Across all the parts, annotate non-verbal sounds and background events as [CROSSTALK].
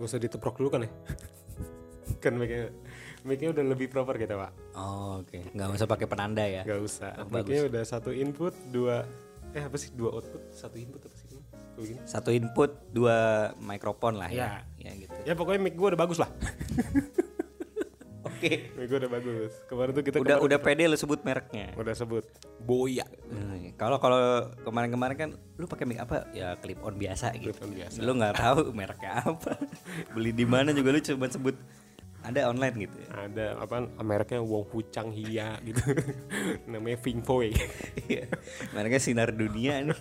Gak usah diteprok dulu kan ya? [LAUGHS] kan mic-nya, mic-nya udah lebih proper kita pak. Oh, oke. Nggak usah pakai penanda ya. Gak usah. Oh, mic-nya udah satu input, dua eh apa sih dua output, satu input apa sih? Satu input, dua mikrofon lah ya. Iya. Ya gitu. Ya pokoknya mic gue udah bagus lah. [LAUGHS] Oke. gue udah bagus. Kemarin tuh kita Udah kemarin udah pede lu sebut mereknya. udah sebut Boya. Hmm, Kalau kalau kemarin-kemarin kan lu pakai mic apa? Ya clip on biasa gitu. Clip on biasa. Lu nggak tahu mereknya apa. [LAUGHS] Beli di mana juga lu cuma sebut ada online gitu ya. Ada apa mereknya Wong Pucang Hia gitu. [LAUGHS] Namanya Fingfoy. Iya. Mereknya sinar dunia nih.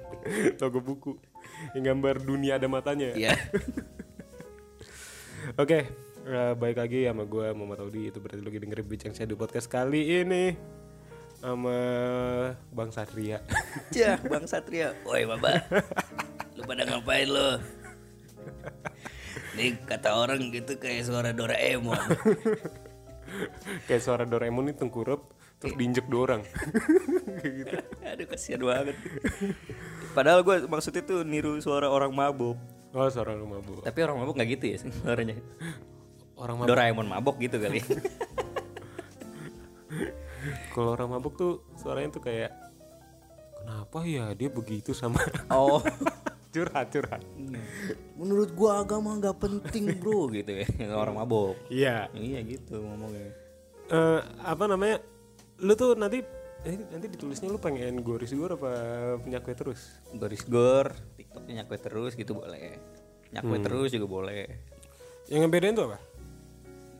[LAUGHS] Logo buku. Yang gambar dunia ada matanya. Iya. Oke, eh, baik lagi sama gue Muhammad Audi itu berarti lagi dengerin Bincang Shadow Podcast kali ini sama Bang Satria. Cah, [LAUGHS] Bang Satria. Woi, Baba. [LAUGHS] Lu pada ngapain lu? Nih kata orang gitu kayak suara Doraemon. [LAUGHS] Kayak suara Doraemon ini tengkurap terus diinjek dua orang. Kayak gitu. Aduh kasihan banget. Padahal gue maksudnya tuh niru suara orang mabuk. Oh, suara lu mabuk. Tapi orang mabuk nggak gitu ya suaranya. Orang mabuk. Doraemon mabuk gitu kali. [LAUGHS] Kalau orang mabuk tuh suaranya tuh kayak kenapa ya dia begitu sama oh. [LAUGHS] curhat curhat. Menurut gua agama nggak penting bro gitu ya [LAUGHS] orang mabuk. Iya. Iya gitu ngomongnya. Eh, apa namanya? Lu tuh nanti eh, nanti ditulisnya lu pengen goris gue apa penyakit terus? Goris gor, TikToknya nyakwe terus gitu boleh. Nyakwe terus juga boleh. Yang ngebedain tuh apa?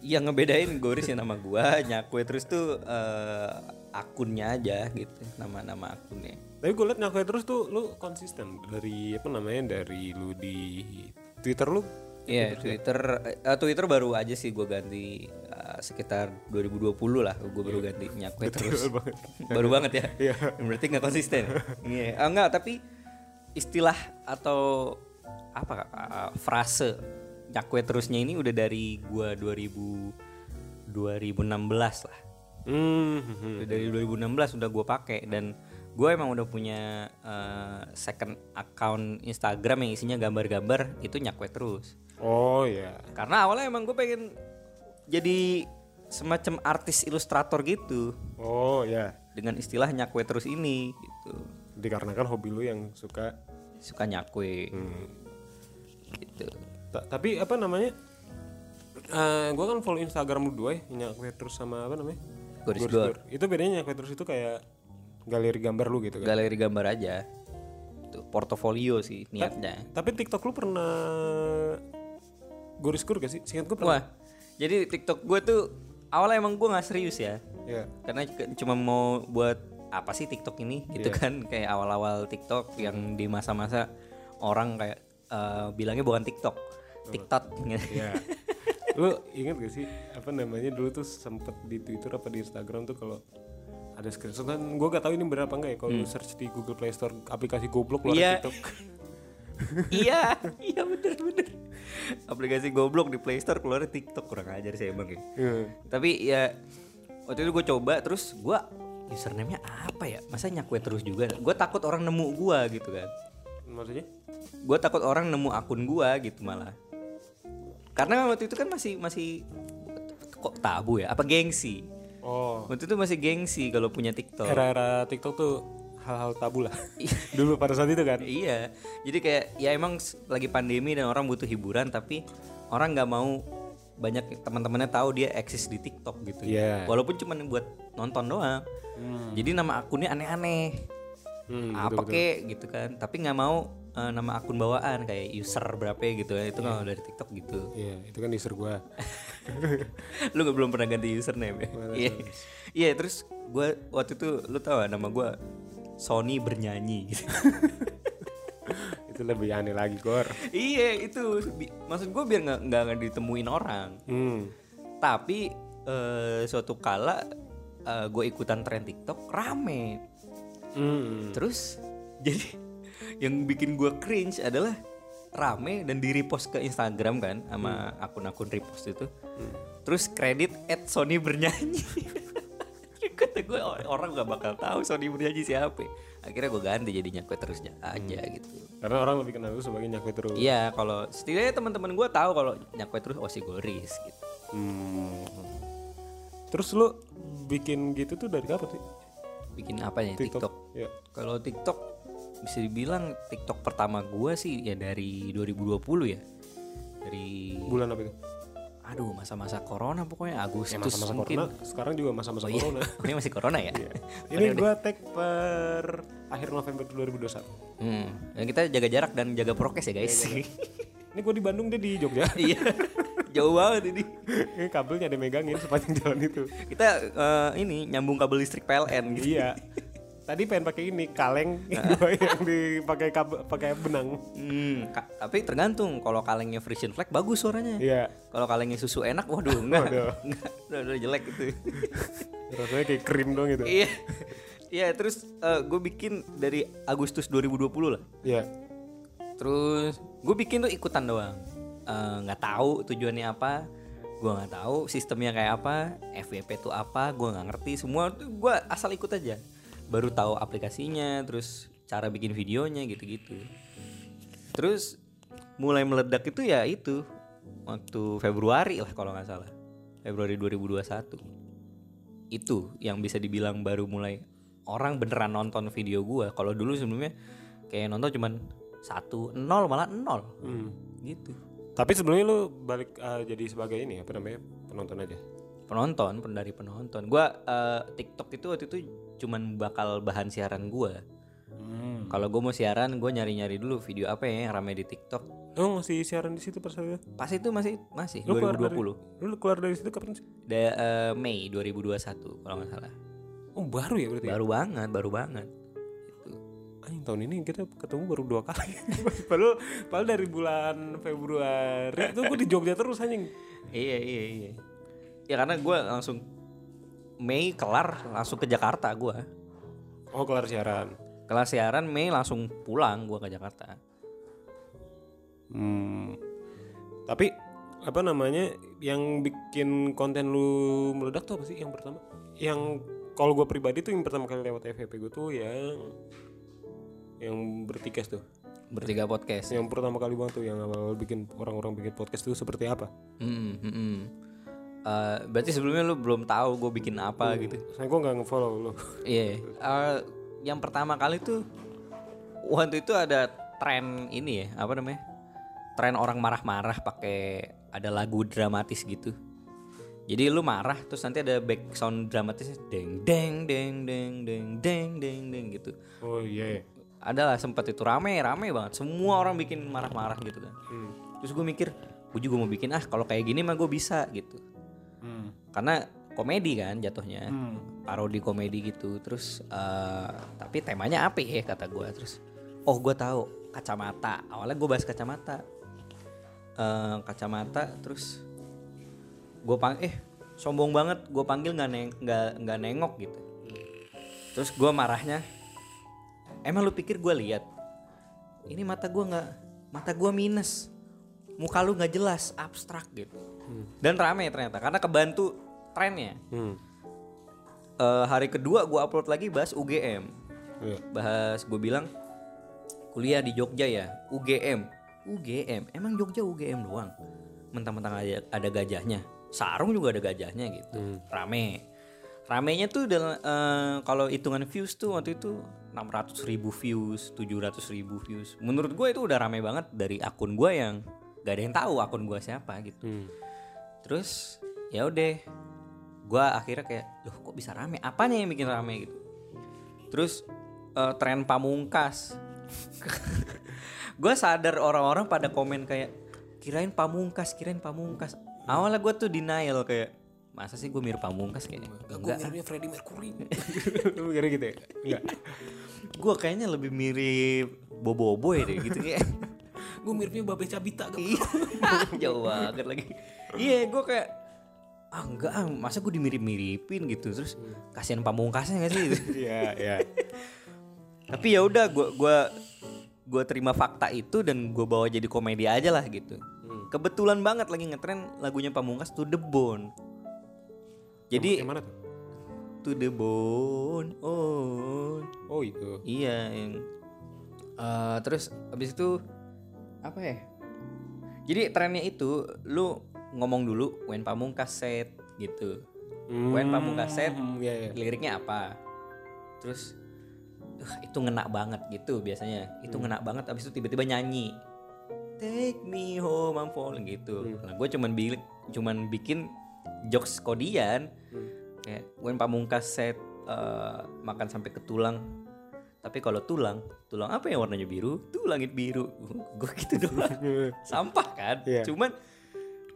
Yang ngebedain Goris ya nama gua, Nyakwe terus tuh eh, akunnya aja gitu, nama-nama akunnya. Tapi gue liat nyakwe terus tuh lu konsisten dari apa namanya dari lu di Twitter lu Iya, Twitter eh, Twitter baru aja sih gua ganti eh, sekitar 2020 lah gua baru ganti Nyakwe terus. banget. baru banget ya. Iya. Berarti nggak konsisten. Iya, ah, enggak, tapi istilah atau apa eh, frase Nyakwe terusnya ini udah dari gua 2000 2016 lah. Hmm, hmm, hmm. Udah dari 2016 udah gue pakai dan gue emang udah punya eh, second account Instagram yang isinya gambar-gambar itu nyakwe terus Oh ya. karena awalnya emang gue pengen jadi semacam artis ilustrator gitu Oh ya. dengan istilah nyakwe terus ini gitu Dikarenakan hobi lu yang suka suka nyakwe hmm. gitu Ta- tapi apa namanya? Eh gue kan follow Instagram lu dua ya, nyakwe terus sama apa namanya? Goris Goris Gor. Gor. Itu bedanya nyakwe terus itu kayak galeri gambar lu gitu kan. galeri gambar aja itu portofolio sih niatnya Tapi TikTok lu pernah Goris Gor gak sih? Singkat gue pernah. wah jadi TikTok gue tuh awalnya emang gue nggak serius ya Ya. karena cuma mau buat apa sih TikTok ini gitu kan kayak awal-awal TikTok yang di masa-masa orang kayak eh, bilangnya bukan TikTok TikTok Ya. lu inget gak sih apa namanya dulu tuh sempet di Twitter apa di Instagram tuh kalau ada screenshot kan gue gak tahu ini bener apa enggak ya kalau lu search di Google Play Store aplikasi goblok Hmm. Iya. TikTok. [LAUGHS] Iya iya bener bener. Aplikasi goblok di Play Store keluar TikTok kurang ajar sih emang ya. Iya. tapi ya waktu itu gue coba terus gue username-nya apa ya? Masa nyakwe terus juga? Gue takut orang nemu gue gitu kan. Maksudnya? Gue takut orang nemu akun gua gitu malah karena waktu itu kan masih masih kok tabu ya? Apa gengsi? Oh. Waktu itu masih gengsi kalau punya TikTok. Era-era TikTok tuh hal-hal tabu lah. [LAUGHS] Dulu pada saat itu kan? Iya. Jadi kayak ya emang lagi pandemi dan orang butuh hiburan tapi orang nggak mau banyak teman-temannya tahu dia eksis di TikTok gitu Iya. walaupun cuma buat nonton doang. Jadi nama akunnya aneh-aneh. Hmm, apa kek gitu kan. Tapi nggak mau eh, nama akun bawaan kayak user berapa gitu kan itu kalau dari TikTok gitu iya itu kan user gue [LAUGHS] lu gak belum pernah ganti username ya? Iya. Iya, terus gua waktu itu lu tau gak nama gua Sony bernyanyi gitu. [LAUGHS] itu lebih aneh lagi Gor iya, itu Bi- maksud gua biar nggak nggak ditemuin orang. hmm. Tapi eh, suatu kala gue ikutan tren TikTok rame. Hmm. Terus [LAUGHS] jadi yang bikin gua cringe adalah rame dan di repost ke Instagram kan sama akun-akun repost itu. Terus kredit at Sony bernyanyi. [LAUGHS] Kata gue orang gak bakal tahu Sony Mulyadi siapa akhirnya gue ganti jadi nyakwe terus aja gitu Karena orang lebih kenal lu sebagai nyakwe terus. iya kalau setidaknya teman-teman gue tahu kalau nyakwe terus Osi Goris gitu Hmm. Terus lu bikin gitu tuh dari kapan sih? bikin apa ya TikTok, Ya. kalau TikTok bisa dibilang TikTok pertama gue sih ya dari 2020 ya dari Bulan apa itu? aduh masa-masa corona pokoknya Agustus Ya masa-masa mungkin corona. Sekarang juga masa-masa Oh iya, corona. [LAUGHS] oh, ini masih corona ya? [LAUGHS] Ini gua tag per akhir November 2021. Hmm, dan kita jaga jarak dan jaga prokes ya guys. [LAUGHS] Ini gua di Bandung dia di Jogja. Iya, jauh banget ini. Ini kabelnya ada megangin sepanjang jalan itu. Kita eh, ini nyambung kabel listrik PLN gitu. iya. Tadi pengen pakai ini kaleng [LAUGHS] yang dipakai pakai benang. Hmm, ka- tapi tergantung kalau kalengnya Frisian Flag bagus suaranya. Iya. Kalau kalengnya susu enak, waduh [LAUGHS] enggak. Waduh. [LAUGHS] enggak, udah, udah jelek gitu. Rasanya kayak krim dong itu. iya. Iya, terus gue bikin dari Agustus 2020 lah. Iya. Terus gue bikin tuh ikutan doang. Eh, nggak tahu tujuannya apa. Gue nggak tahu sistemnya kayak apa. FYP itu apa. Gue nggak ngerti. Semua tuh gue asal ikut aja. Baru tahu aplikasinya. Terus cara bikin videonya gitu-gitu. Terus mulai meledak itu ya itu waktu Februari lah kalau nggak salah. Februari 2021. Itu yang bisa dibilang baru mulai orang beneran nonton video gua. Kalau dulu sebelumnya kayak nonton cuman satu nol malah nol Hmm. gitu. Tapi sebelumnya lu balik eh, jadi sebagai ini apa namanya? penonton aja. Penonton, pen- dari penonton. Gua eh, TikTok itu waktu itu cuman bakal bahan siaran gua. Hmm. Kalau gue mau siaran, gue nyari-nyari dulu video apa ya yang rame di TikTok. Lu masih siaran di situ pas? Pas itu masih masih Lu keluar 2020. Dari, lu keluar dari situ kapan sih? Da- eh, Mei 2021 kalau nggak salah. Oh, baru ya berarti. ya? Baru banget, baru banget. Itu. Anjing tahun ini kita ketemu baru dua kali. [LAUGHS] padahal, padahal dari bulan Februari itu gue di Jogja terus anjing. Iya iya iya. Ya karena gue langsung Mei kelar langsung ke Jakarta gue. Oh kelar siaran. Kelar siaran Mei langsung pulang gue ke Jakarta. Hmm. Tapi apa namanya yang bikin konten lu meledak tuh apa sih yang pertama? Yang kalau gue pribadi tuh yang pertama kali lewat FVP gue tuh yang yang bertikas tuh. Bertiga podcast. Yang pertama kali banget tuh yang awal bikin orang-orang bikin podcast tuh seperti apa? Hmm, hmm, hmm. Eh, berarti sebelumnya lu belum tahu gue bikin apa gitu. Saya gue nggak ngefollow lu. [LAUGHS] Iya. Eh, yang pertama kali tuh waktu itu ada tren ini ya apa namanya? Tren orang marah-marah pakai ada lagu dramatis gitu. Jadi lu marah terus nanti ada back sound dramatisnya deng deng deng deng deng deng deng deng gitu. Oh iya. Ada lah sempat itu rame rame banget. Semua orang bikin marah-marah gitu kan. Hmm. Terus gue mikir, gue juga mau bikin ah kalau kayak gini mah gue bisa gitu. Karena komedi kan jatuhnya. Hmm. parodi komedi gitu. Terus eh, tapi temanya apa ya kata gue terus oh gue tahu kacamata. Awalnya gue bahas kacamata. Eh, kacamata terus gue pang eh sombong banget. Gue panggil nggak neng nggak nggak nengok gitu. Terus gue marahnya emang lu pikir gue lihat? Ini mata gue nggak mata gue minus. Muka lu nggak jelas abstrak gitu dan rame ternyata karena kebantu trennya. Hmm. Eh, hari kedua gue upload lagi bahas UGM Iya. bahas gue bilang kuliah di Jogja ya UGM UGM emang Jogja UGM doang? Mentang-mentang ada, ada gajahnya. Sarung juga ada gajahnya gitu. Rame. Ramenya tuh dalam eh, kalau hitungan views tuh waktu itu 600 ribu views 700 ribu views. Menurut gue itu udah rame banget dari akun gue yang gak ada yang tahu akun gue siapa gitu. Hmm. Terus ya udah. Gue akhirnya kayak loh kok bisa rame? Apanya yang bikin rame? Gitu. Terus eh, tren pamungkas. [LAUGHS] Gue sadar orang-orang pada komen kayak kirain pamungkas kirain pamungkas. Awalnya gue tuh denial kayak masa sih gue mirip pamungkas kayaknya? Enggak miripnya Freddie Mercury. [LAUGHS] Lu mikirnya gitu ya? Enggak. gue kayaknya lebih mirip bobo boy deh gitu kayak. Gue miripnya Babe Cabita Iya, [LAUGHS] jauh banget lagi. Iya, gue kayak ah enggak ah, masa gue dimirip-miripin gitu terus kasihan pamungkasnya gak sih [LAUGHS] Iya, iya. tapi ya udah gue gua gua terima fakta itu dan gue bawa jadi komedi aja lah gitu kebetulan banget lagi ngetren lagunya pamungkas tuh The Bone jadi Yang mana tuh? to the bone on Oh itu. Iya yang eh, terus abis itu apa ya? Jadi trennya itu lu ngomong dulu Wen Pamungkas set gitu. Wen Pamungkas set Hmm, iya, iya. liriknya apa? Terus "Uh, itu ngena banget gitu biasanya. Itu Hmm. ngena banget abis itu tiba-tiba nyanyi. Take me home I'm falling gitu. Hmm. Nah, gue cuman bikin cuman bikin jokes kodian Hmm. kayak Wen Pamungkas set eh, makan sampai ke tulang tapi kalau tulang tulang apa yang warnanya biru tuh langit biru [LAUGHS] gue gitu doang [LAUGHS] sampah kan Iya. cuman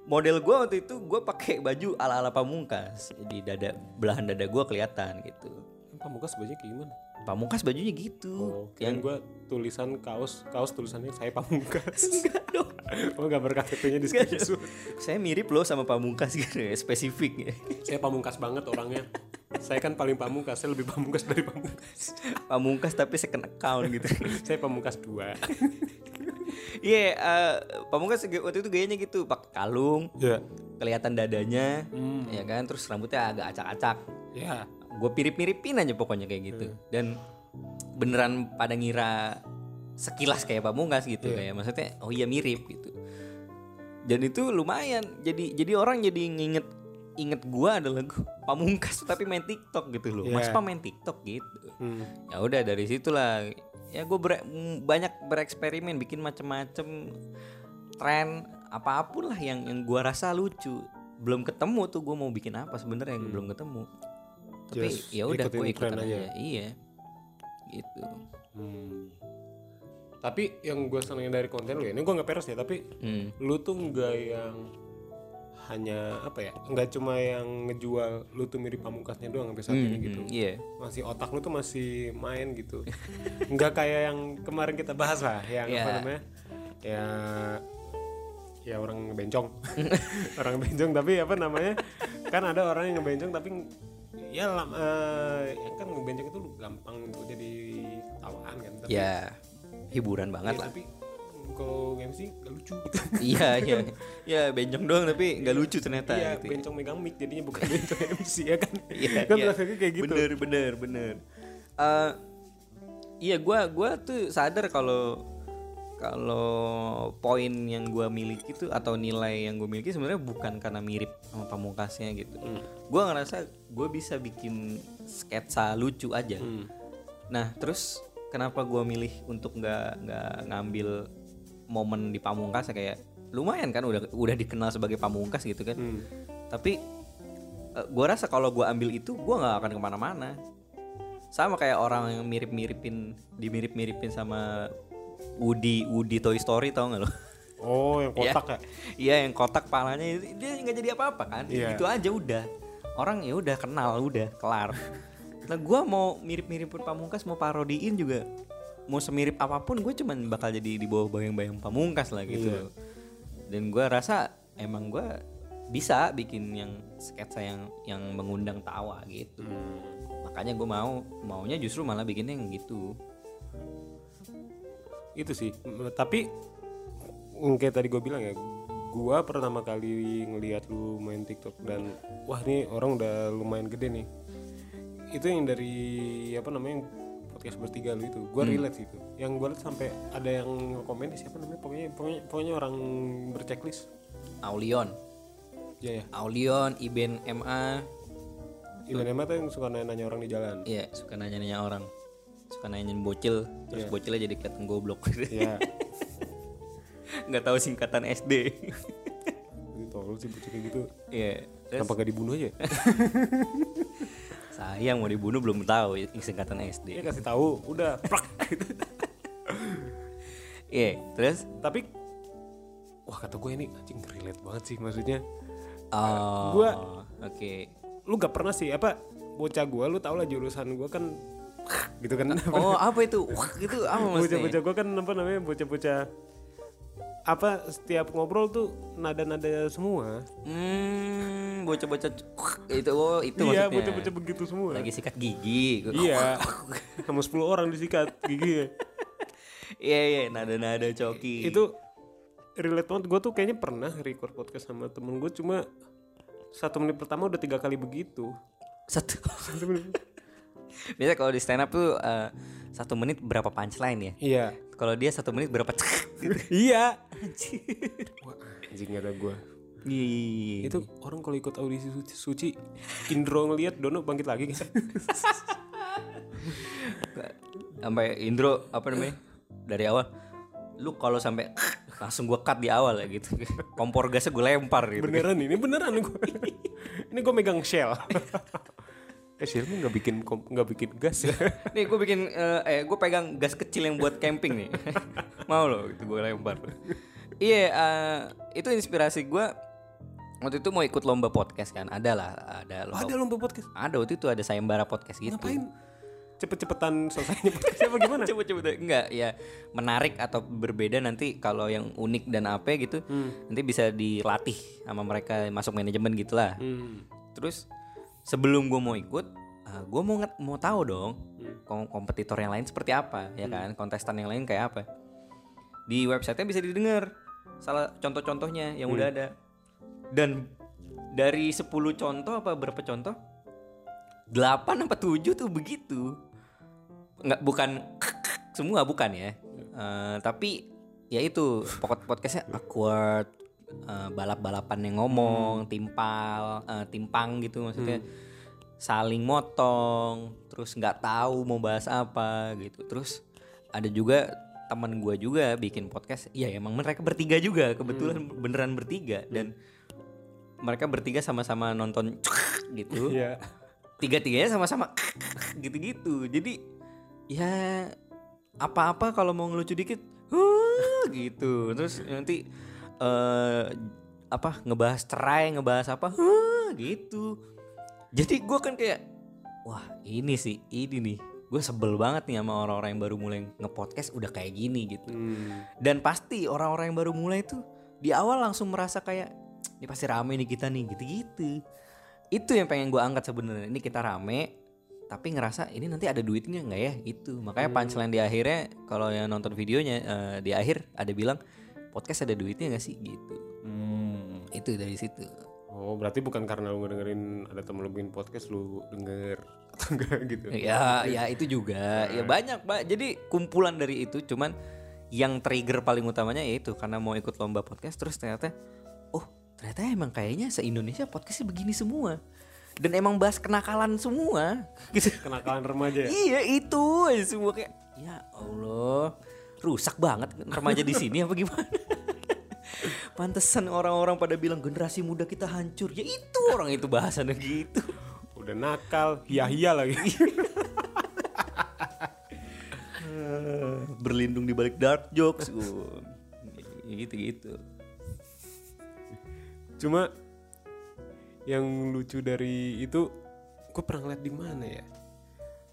model gue waktu itu gue pakai baju ala ala pamungkas di dada belahan dada gue kelihatan gitu Pamungkas bajunya kayak gimana? pamungkas bajunya gitu Oh, yang gue tulisan kaos, kaos tulisannya saya pamungkas. [LAUGHS] oh gambar KTP-nya di screenshot. saya mirip loh sama pamungkas gitu ya spesifik ya saya pamungkas banget orangnya. saya kan paling pamungkas, saya lebih pamungkas dari pamungkas. pamungkas tapi second account gitu saya pamungkas dua. Iya eh, pamungkas waktu itu gayanya gitu pakai kalung ya. kelihatan dadanya Hmm. ya kan terus rambutnya agak acak-acak Ya. gue pirip-miripin aja pokoknya kayak gitu dan beneran pada ngira sekilas kayak pamungkas gitu kayak maksudnya oh iya mirip gitu dan itu lumayan jadi jadi orang jadi nginget inget gua adalah gua [LAUGHS] pamungkas tapi main TikTok gitu loh mas Iya. Pam main TikTok gitu Hmm. ya udah dari situlah ya gue banyak bereksperimen bikin macem-macem tren apa pun lah yang yang gua rasa lucu belum ketemu tuh gue mau bikin apa sebenarnya yang belum ketemu tapi ya udah ikutin gue ikutan aja. aja. iya gitu Hmm. Tapi yang gue senengin dari konten lu ya, ini gue nggak peres ya, tapi hmm. lu tuh nggak yang hanya apa ya, nggak cuma yang ngejual lu tuh mirip pamungkasnya doang sampai saat ini gitu. Hmm, iya Masih otak lu tuh masih main gitu. nggak kayak yang kemarin kita bahas lah, yang apa Iya. namanya? Ya ya orang ngebencong. [LAUGHS] orang bencong tapi apa namanya? Kan ada orang yang ngebencong tapi ya lam, eh, yang kan ngebencong itu gampang untuk jadi tawaan kan. Tapi ya hiburan banget Iya, lah tapi kalau MC gak lucu gitu. [LAUGHS] iya iya ya bencong doang tapi nggak lucu ternyata Iya, gitu. bencong megang mic jadinya bukan [LAUGHS] bencong MC ya kan. Iya, kan iya. kayak gitu. Bener bener bener. Eh, iya gua gua tuh sadar kalau kalau poin yang gua miliki tuh atau nilai yang gue miliki sebenarnya bukan karena mirip sama pamungkasnya gitu. Hmm. Gua ngerasa gue bisa bikin sketsa lucu aja. Hmm. Nah terus kenapa gua milih untuk nggak nggak ngambil momen di pamungkas ya kayak lumayan kan udah udah dikenal sebagai pamungkas gitu kan. Hmm. Tapi eh, gua rasa kalau gua ambil itu gua nggak akan ke mana-mana. Sama kayak orang yang mirip-miripin, dimirip-miripin sama Woody Woody Toy Story tau nggak lo? Oh, yang [LAUGHS] kotak ya. Iya yang kotak palanya dia nggak jadi apa-apa kan? Iya. Itu aja udah. Orang ya udah kenal udah kelar. [LAUGHS] Nah gua mau mirip-miripin pamungkas mau parodiin juga mau semirip apa pun gue cuman bakal jadi di bawah bayang-bayang pamungkas lah gitu. Iya. Dan gua rasa emang gua bisa bikin yang sketsa yang yang mengundang tawa gitu. Hmm. Makanya gue mau maunya justru malah bikinnya yang gitu. Itu sih. Tapi kayak tadi gue bilang ya, gua pertama kali ngelihat lu main TikTok dan wah ini orang udah lumayan gede nih. Itu yang dari apa namanya podcast bertiga lu itu, gua relate sih itu. Yang gue liat sampai ada yang komen siapa namanya pokoknya pokoknya, pokoknya orang berchecklist. Aulion, Ya ya. Aulion, Iben MA, Iban Emma tuh yang suka nanya orang di jalan. Iya, suka nanya-nanya orang. Suka nanyain bocil, terus Iya. bocilnya jadi kelihatan goblok. Iya. [LAUGHS] Nggak tahu singkatan SD. Itu tolol sih kayak gitu. Iya. Terus Kenapa gak dibunuh aja? [LAUGHS] sayang mau dibunuh belum tahu singkatan SD. Dia kasih tahu, udah plak gitu. [LAUGHS] Iya, terus Tapi wah kata gue ini anjing relate banget sih maksudnya. oh, Gua- oke. Lu gak pernah sih apa bocah gue lu tau lah jurusan gue kan gitu kan Oh, apa itu? Wah, itu apa maksudnya? bocah-bocah gue kan apa namanya bocah-bocah apa setiap ngobrol tuh nada-nada semua. Hmm, bocah-bocah itu oh itu iya maksudnya. bocah-bocah begitu semua. Lagi sikat gigi. iya. [LAUGHS] Sama 10 orang disikat gigi. Iya, iya, nada-nada coki. itu relate banget. Gue tuh kayaknya pernah record podcast sama temen gue cuma satu menit pertama udah tiga kali begitu. Satu biasanya kalau di stand up tuh eh, satu menit berapa punchline ya? Iya. Kalau dia satu menit berapa gitu. iya. Wah anjing ada gue Iya. itu orang kalau ikut audisi suci, suci Indro ngelihat Dono bangkit lagi. Gitu [LAUGHS] sampai Indro apa namanya dari awal lu kalau sampai [LAUGHS] langsung gua cut di awal ya gitu. Kompor gasnya gue lempar gitu. Beneran ini beneran gue [LAUGHS] ini gue megang shell eh shell nggak bikin nggak bikin gas ya? [LAUGHS] Nih gue bikin eh, eh gue pegang gas kecil yang buat camping nih. [LAUGHS] Mau lo gitu gue lempar. Iya eh, itu inspirasi gue waktu itu mau ikut lomba podcast kan ada lah ada lomba ada lomba podcast? Ada waktu itu ada sayembara podcast gitu. Ngapain? Cepet-cepetan selesainya podcast apa gimana? [LAUGHS] Deh. enggak ya menarik atau berbeda nanti kalau yang unik dan apa gitu nanti bisa dilatih sama mereka masuk manajemen gitulah. Hmm. terus sebelum gue mau ikut gue mau nget- mau tahu dong kom- kompetitor yang lain seperti apa ya kan? Kontestan yang lain kayak apa? Di websitenya bisa didengar. Salah contoh-contohnya yang udah ada. Dan dari 10 contoh apa berapa contoh? 8 apa 7 tuh begitu. Nggak bukan [LAUGHS] semua bukan ya. Eh, tapi ya itu pokok podcastnya awkward eh, balap-balapan yang ngomong timpal eh, timpang gitu maksudnya. Saling motong terus nggak tahu mau bahas apa gitu. Terus ada juga teman gua juga bikin podcast ya emang mereka bertiga juga kebetulan beneran bertiga. Dan mereka bertiga sama-sama nonton [LAUGHS] gitu. Iya. tiga-tiganya sama-sama [LAUGHS] gitu-gitu. Jadi ya apa-apa kalau mau ngelucu dikit "Huh," [LAUGHS] gitu. Terus nanti eh apa ngebahas cerai ngebahas apa "Huh," gitu. Jadi gue kan kayak wah ini sih ini nih. Gue sebel banget nih sama orang-orang yang baru mulai ngepodcast udah kayak gini gitu. Hmm. dan pasti orang-orang yang baru mulai tuh di awal langsung merasa kayak ini pasti rame nih kita nih gitu-gitu. Itu yang pengen gue angkat sebenarnya. Ini kita rame tapi ngerasa ini nanti ada duitnya nggak ya? Itu makanya punchline di akhirnya kalau yang nonton videonya eh, di akhir ada bilang podcast ada duitnya nggak sih? Gitu. Hmm. itu dari situ. Oh berarti bukan karena lu dengerin ada temen lu bikin podcast lu denger atau enggak gitu? ya ya itu juga. Ya banyak pak jadi kumpulan dari itu cuman yang trigger paling utamanya yaitu karena mau ikut lomba podcast terus ternyata oh ternyata emang kayaknya se Indonesia podcastnya begini semua. Dan emang bahas kenakalan semua. Gitu [LAUGHS] Kenakalan remaja ya? iya itu. Semua kayak ya Allah rusak banget remaja di sini apa gimana [LAUGHS] Pantesan orang-orang pada bilang generasi muda kita hancur. Ya itu orang itu bahasannya gitu. Udah nakal, hia-hia lagi. berlindung di balik dark jokes gitu gitu Cuma yang lucu dari itu gue pernah ngeliat di mana ya?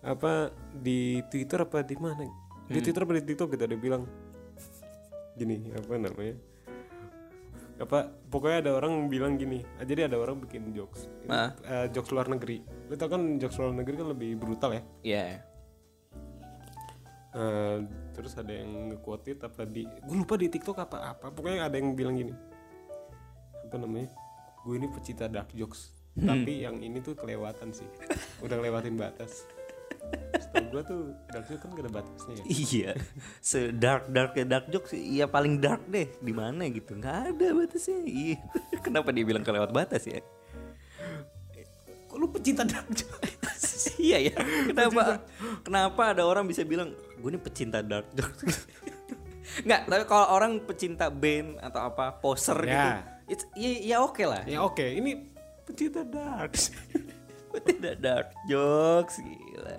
Apa di Twitter apa di mana? Di Twitter apa di TikTok gitu ada bilang gini apa namanya? Apa pokoknya ada orang bilang gini. ah, Jadi ada orang bikin jokes. Ini, Ah. eh, jokes luar negeri. Lu tau kan jokes luar negeri kan lebih brutal ya? ya Eh, terus ada yang nge-quote it apa di gue lupa di TikTok apa apa pokoknya ada yang bilang gini apa namanya gue ini pecinta dark jokes tapi yang ini tuh kelewatan sih udah ngelewatin batas Setahu gue tuh dark jokes kan gak ada batasnya ya? Iya. Se dark dark dark jokes iya paling dark deh. Di mana gitu? Nggak ada batasnya. Iya. [LAUGHS] Kenapa dia bilang kelewat batas ya? Kok lu pecinta dark jokes [LAUGHS] iya ya. Kenapa? Kenapa ada orang bisa bilang gue ini pecinta dark jokes [LAUGHS] nggak tapi kalau orang pecinta band atau apa poser Ya. gitu it's, ya, ya oke lah. Ya oke. Ini pecinta dark [LAUGHS] tidak dark jokes gila.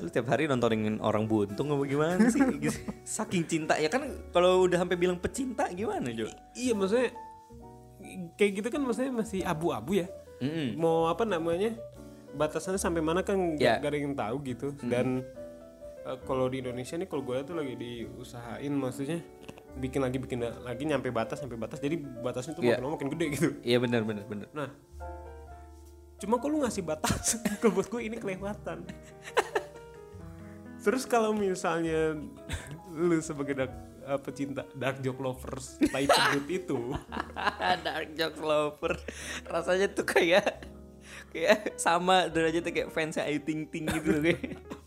Lu tiap hari nontonin orang buntung apa gimana sih? [LAUGHS] Gitu. saking cinta ya kan kalau udah sampai bilang pecinta gimana Jo? Iya maksudnya kayak gitu kan maksudnya masih abu-abu ya. Mm-mm. mau apa namanya batasannya sampai mana kan nggak Ya. nggak ada yang tahu gitu. Dan eh, kalau di Indonesia nih kalau gue tuh lagi diusahain maksudnya bikin lagi bikin lagi nyampe batas sampai batas. Jadi batasnya tuh Ya. makin lama makin gede gitu. Iya benar benar benar. Nah cuma kalau lu ngasih batas? [LAUGHS] Kalau buat gue ini kelewatan. Terus kalau misalnya lu sebagai dark, eh, pecinta dark joke lovers tai pedut itu. [LAUGHS] Dark jokes lover. Rasanya tuh kayak kayak sama derajatnya kayak fansnya Ayu Ting Ting gitu loh kayak.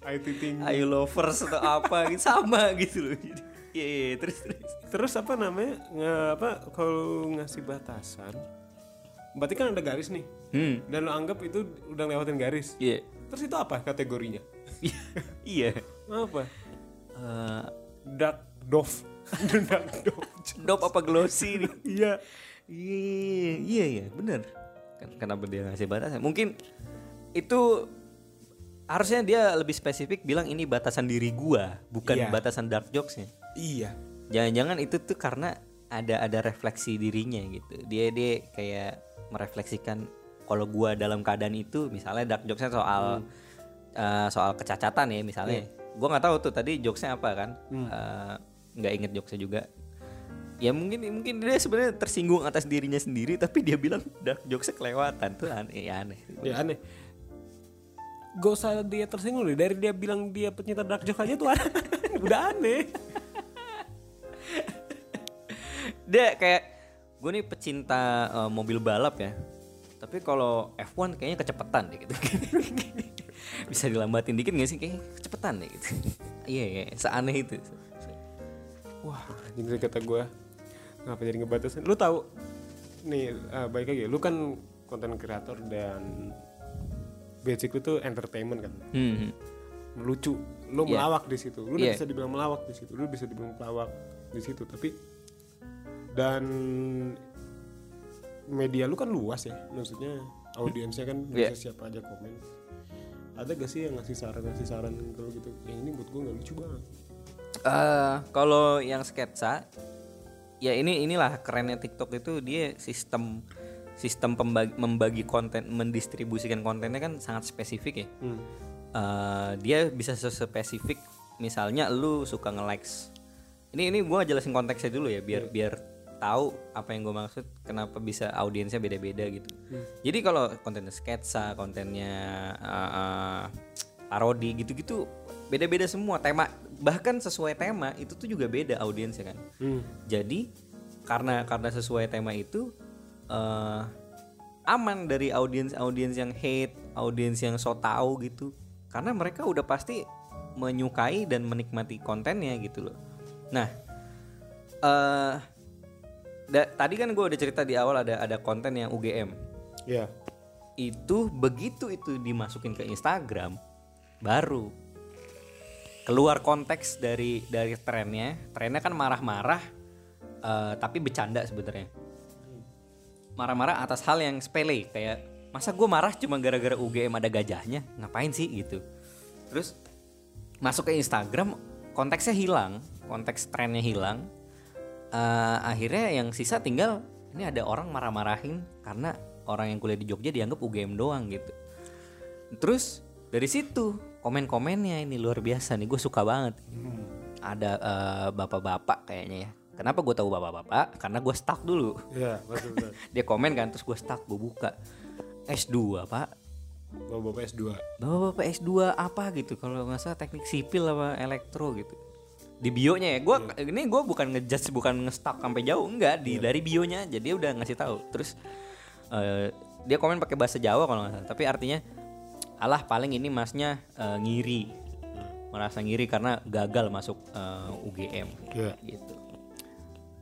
[LAUGHS] IT tinggi. Ayu Lovers atau apa gitu sama gitu loh. Jadi, iya iya terus terus. Terus apa namanya? Nge, apa kalau ngasih batasan berarti kan ada garis nih. Hmm Dan lo anggap itu udah lewatin garis. iya Terus itu apa kategorinya? [LAUGHS] iya Apa? Eh, Dark dove. [LAUGHS] Dark dove. dop apa glossy nih [LAUGHS] Iya. Iya, iya, iya, bener. Kan kenapa dia ngasih batasan? Mungkin itu harusnya dia lebih spesifik bilang ini batasan diri gua, bukan Iya. batasan dark jokesnya. Iya. Jangan-jangan itu tuh karena ada ada refleksi dirinya gitu. Dia dia kayak merefleksikan kalau gua dalam keadaan itu, misalnya dark jokesnya soal eh, soal kecacatan ya misalnya. Gua nggak tahu tuh tadi jokesnya apa kan? Eh, nggak inget jokesnya juga ya mungkin mungkin dia sebenarnya tersinggung atas dirinya sendiri tapi dia bilang dark jokesnya kelewatan tuh aneh ya aneh Ya aneh. Gak usah dia tersinggung deh. Dari dia bilang dia pencinta dark joke aja tuh aneh. [LAUGHS] Udah aneh. dia kayak gue nih pecinta eh, mobil balap ya tapi kalau F1 kayaknya kecepatan deh gitu [LAUGHS] bisa dilambatin dikit gak sih kayaknya kecepatan deh gitu [LAUGHS] iya iya seaneh itu Wah, jadi kata gue ngapa jadi ngebatasin? Lu tahu nih eh, baik lagi, lu kan konten kreator dan basic lu tuh entertainment kan, hmm. lucu. Lu Iya. melawak di situ, lu udah Iya. bisa dibilang melawak di situ, lu bisa dibilang pelawak di situ. Tapi dan media lu kan luas ya, maksudnya audiensnya kan Iya. bisa siapa aja komen. Ada gak sih yang ngasih saran ngasih saran kalau gitu? Yang ini buat gue nggak lucu banget. Eh, kalau yang sketsa ya ini inilah kerennya TikTok itu dia sistem sistem pembagi, membagi konten mendistribusikan kontennya kan sangat spesifik ya Hmm. Eh, dia bisa spesifik misalnya lu suka nge-likes ini ini gua jelasin konteksnya dulu ya biar biar tahu apa yang gue maksud kenapa bisa audiensnya beda-beda gitu jadi kalau kontennya sketsa kontennya eh, eh, parodi gitu-gitu beda-beda semua tema bahkan sesuai tema itu tuh juga beda audiensnya kan Hmm. jadi karena karena sesuai tema itu eh aman dari audiens audiens yang hate, audiens yang so tahu gitu. Karena mereka udah pasti menyukai dan menikmati kontennya gitu loh. Nah, eh da- tadi kan gue udah cerita di awal ada ada konten yang UGM. Ya. Itu begitu itu dimasukin ke Instagram baru keluar konteks dari dari trennya. Trennya kan marah-marah eh, tapi bercanda sebenarnya. Marah-marah atas hal yang sepele kayak masa gue marah cuma gara-gara UGM ada gajahnya ngapain sih gitu. Terus masuk ke Instagram konteksnya hilang, konteks trennya hilang. Eh, akhirnya yang sisa tinggal ini ada orang marah-marahin karena orang yang kuliah di Jogja dianggap UGM doang gitu. Terus dari situ komen-komennya ini luar biasa nih gue suka banget. Ada eh, bapak-bapak kayaknya ya. Kenapa gue tahu bapak-bapak? Karena gue stuck dulu. Ya, betul betul. [LAUGHS] Dia komen kan terus gue stuck gue buka S2 pak. Bapak-bapak S2. Bapak-bapak S2 apa gitu kalau nggak salah teknik sipil apa elektro gitu. Di bionya ya, gua ini gue bukan ngejudge bukan nge-stuck sampai jauh enggak di dari bionya aja dia udah ngasih tahu. Terus eh, dia komen pakai bahasa Jawa kalau nggak salah, tapi artinya alah paling ini masnya eh, ngiri merasa ngiri karena gagal masuk eh, UGM Iya. gitu.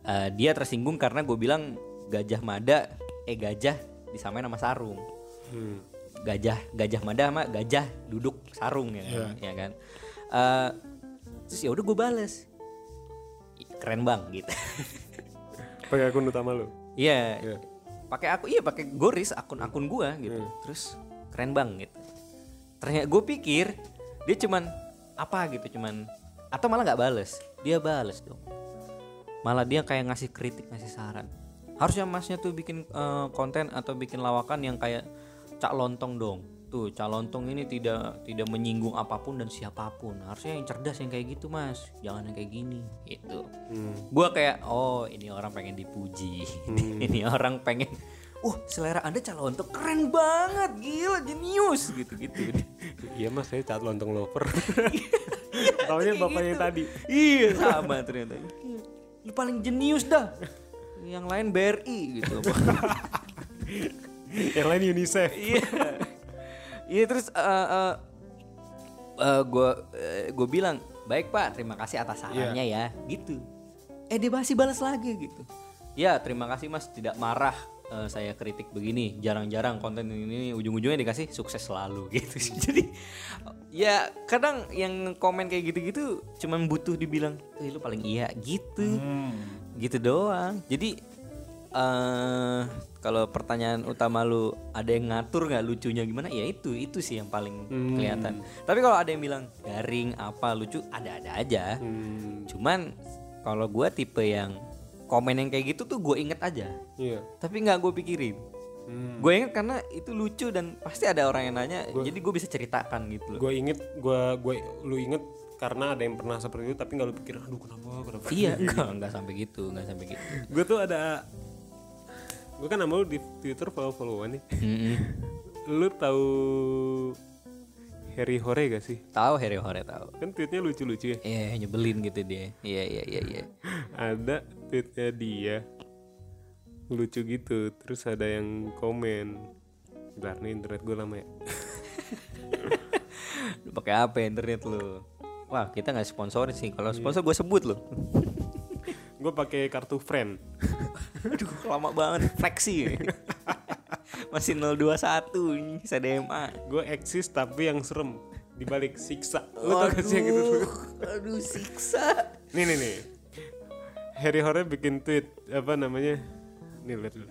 Eh, dia tersinggung karena gue bilang gajah mada eh gajah disamain sama sarung Hmm. gajah gajah mada sama gajah duduk sarung ya kan, ya kan? Eh, terus ya udah gue bales. Keren bang gitu. [LAUGHS] Pakai akun utama lu. iya. Iya. pakai aku iya pakai goris akun akun gua gitu. Terus keren bang gitu. Ternyata gue pikir dia cuman apa gitu cuman atau malah nggak bales. Dia bales dong. Malah dia kayak ngasih kritik ngasih saran. Harusnya masnya tuh bikin eh, konten atau bikin lawakan yang kayak cak lontong dong tuh cak lontong ini tidak tidak menyinggung apa pun dan siapa pun. Harusnya yang cerdas yang kayak gitu mas. Jangan yang kayak gini gitu. Hmm. gua kayak oh ini orang pengen dipuji. [LAUGHS] Ini orang pengen uh selera anda cak lontong keren banget gila jenius. Gitu gitu [LAUGHS] Iya mas, saya cat lontong lover. [LAUGHS] Taunya bapaknya yang tadi. iya sama ternyata. Lu paling jenius dah. Yang lain BRI gitu. Yang lain UNICEF. iya Iya terus eh eh, eh, gue gue bilang baik pak terima kasih atas sarannya ya gitu. Eh dia masih balas lagi gitu. Ya terima kasih mas tidak marah eh, saya kritik begini jarang-jarang konten ini ujung-ujungnya dikasih sukses selalu [LAUGHS] gitu. Jadi ya kadang yang komen kayak gitu-gitu cuman butuh dibilang eh lu paling iya gitu. Gitu doang. Jadi eh kalau pertanyaan utama lu ada yang ngatur nggak lucunya gimana? Ya itu itu sih yang paling kelihatan. Tapi kalau ada yang bilang garing apa lucu ada-ada aja. Hmm, cuman kalau gua tipe yang komen yang kayak gitu tuh gue inget aja. Iya. tapi nggak gue pikirin. Hmm. gue inget karena itu lucu dan pasti ada orang yang nanya jadi gue bisa ceritakan gitu loh. Gue inget, gue gue lu inget karena ada yang pernah seperti itu tapi nggak lu pikir aduh kenapa kenapa? Iya. [LAUGHS] Nggak sampai gitu nggak sampai gitu. Gue tuh ada gue kan nama lu di twitter follow followan nih Mm-mm. lu tahu Harry Hore gak sih tahu Harry Hore tahu kan tweetnya lucu lucu ya Iya nyebelin gitu dia iya iya iya iya [LAUGHS] ada tweetnya dia lucu gitu terus ada yang komen Bentar nih internet gue lama ya [LAUGHS] Lu pakai apa internet lu? Wah, kita nggak sponsorin sih. Kalau sponsor gue sebut lu. Gue pakai kartu friend [LAUGHS] Aduh, lama banget fleksi. [LAUGHS] Masih 021 bisa DMA. gue eksis tapi yang serem dibalik siksa lu tau gak sih yang gitu aduh siksa. nih nih nih Harry Hore bikin tweet apa namanya nih lihat dulu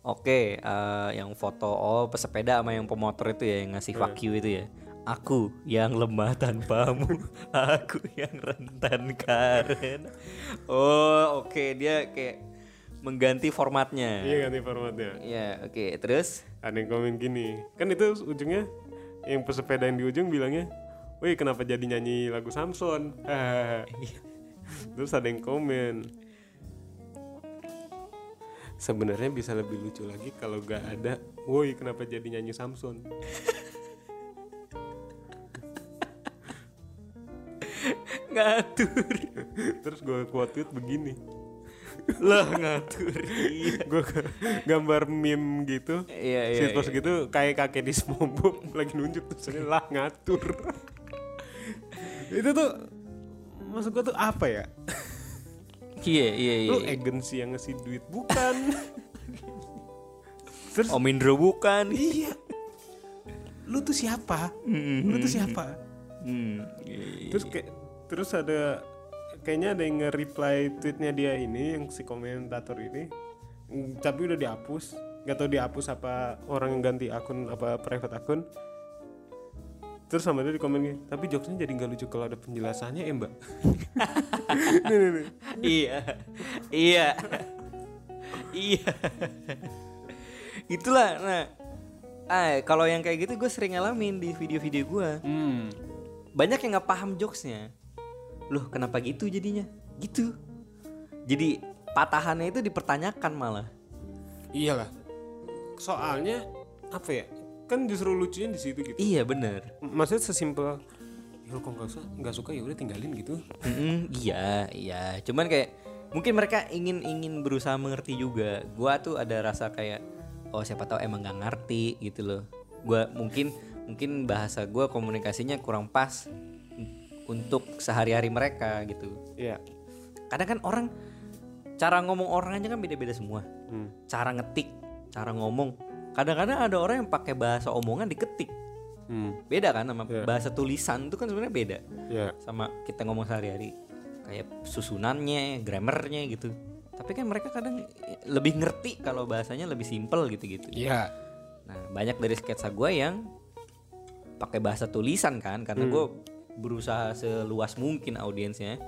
Oke, eh, yang foto oh pesepeda sama yang pemotor itu ya yang ngasih fuck you itu ya. Aku yang lemah tanpamu, [LAUGHS] aku yang rentan karena. Oh, oke dia kayak mengganti formatnya. iya ganti formatnya Iya, oke. Terus ada yang komen gini kan itu ujungnya yang pesepeda yang di ujung bilangnya wih kenapa jadi nyanyi lagu Samson Hahaha. [LAUGHS] terus ada yang komen sebenarnya bisa lebih lucu lagi kalau gak ada woi kenapa jadi nyanyi Samson [LAUGHS] ngatur. terus gue quote tweet begini lah ngatur. Iya. [LAUGHS] gue gambar meme gitu Iya, iya, shitpost gitu kayak kakek di SpongeBob [LAUGHS] lagi nunjuk tulisannya lah ngatur [LAUGHS] itu tuh maksud gue tuh apa ya Iya, iya, iya. lu agensi yang ngasih duit bukan terus Om Indro bukan. iya lu tuh siapa lu tuh siapa Hmm, iya, iya. terus kayak terus ada kayaknya ada yang nge-reply tweetnya dia ini yang si komentator ini Mm, tapi udah dihapus nggak tahu dihapus apa orang yang ganti akun apa private akun terus sama dia di komen gini, tapi jokesnya jadi nggak lucu kalau ada penjelasannya ya mbak [LAUGHS] nih, nih, nih. iya. Iya. iya. Itulah nah. Ah, kalau yang kayak gitu gue sering ngalamin di video-video gue. Hmm. Banyak yang nggak paham jokesnya. Loh, kenapa gitu jadinya? Gitu. Jadi patahannya itu dipertanyakan malah. iyalah soalnya apa ya kan justru lucunya di situ gitu Iya bener. maksudnya sesimpel ya kok nggak suka nggak suka ya udah tinggalin gitu Mm-mm, iya, iya. Cuman kayak mungkin mereka ingin ingin berusaha mengerti juga. Gua tuh ada rasa kayak oh siapa tahu emang nggak ngerti gitu loh. Gua mungkin mungkin bahasa gua komunikasinya kurang pas untuk sehari-hari mereka gitu. Iya. Kadang kan orang cara ngomong orang aja kan beda-beda semua. Hmm. Cara ngetik, cara ngomong. Kadang-kadang ada orang yang pakai bahasa omongan diketik. Hmm. Beda kan sama Iya. bahasa tulisan itu kan sebenarnya beda Ya. sama kita ngomong sehari-hari kayak susunannya, grammarnya gitu. Tapi kan mereka kadang lebih ngerti kalau bahasanya lebih simpel gitu-gitu. Iya. Nah banyak dari sketsa gue yang pakai bahasa tulisan kan, karena gue berusaha seluas mungkin audiensnya.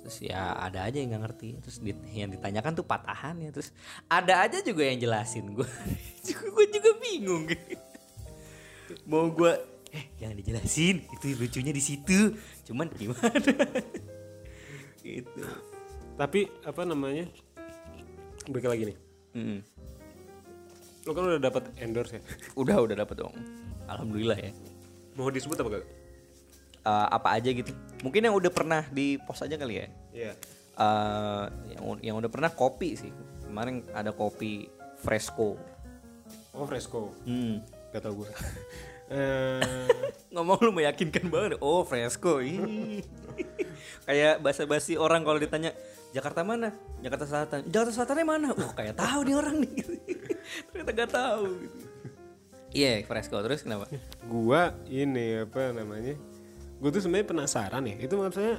Terus ya ada aja yang nggak ngerti. Terus yang ditanyakan tuh patahannya. Terus ada aja juga yang jelasin gue. [LAUGHS] gue juga bingung. [LAUGHS] Mau gue eh jangan dijelasin itu lucunya di situ. Cuman gimana? [LAUGHS] gitu. Tapi apa namanya? Balik lagi nih. Mm. Lo kan udah dapat endorse ya. Udah udah dapet dong. Alhamdulillah ya. Mau disebut apa gak? Eh, apa aja gitu. Mungkin yang udah pernah di post aja kali ya. Iya. Eh, yang yang udah pernah kopi sih. Kemarin ada kopi Fresco. Oh Fresco. Hmm. gak tau gue [LAUGHS] eh Ngomong lu meyakinkan banget. Oh, Fresco. Ih. kayak basa-basi orang kalau ditanya Jakarta mana? Jakarta Selatan. Jakarta Selatannya mana? Oh, kayak tahu nih orang nih. [LAUGHS] Ternyata gak tahu gitu. Iya, Fresco. Terus kenapa? gua ini apa namanya gue tuh sebenarnya penasaran ya itu maksudnya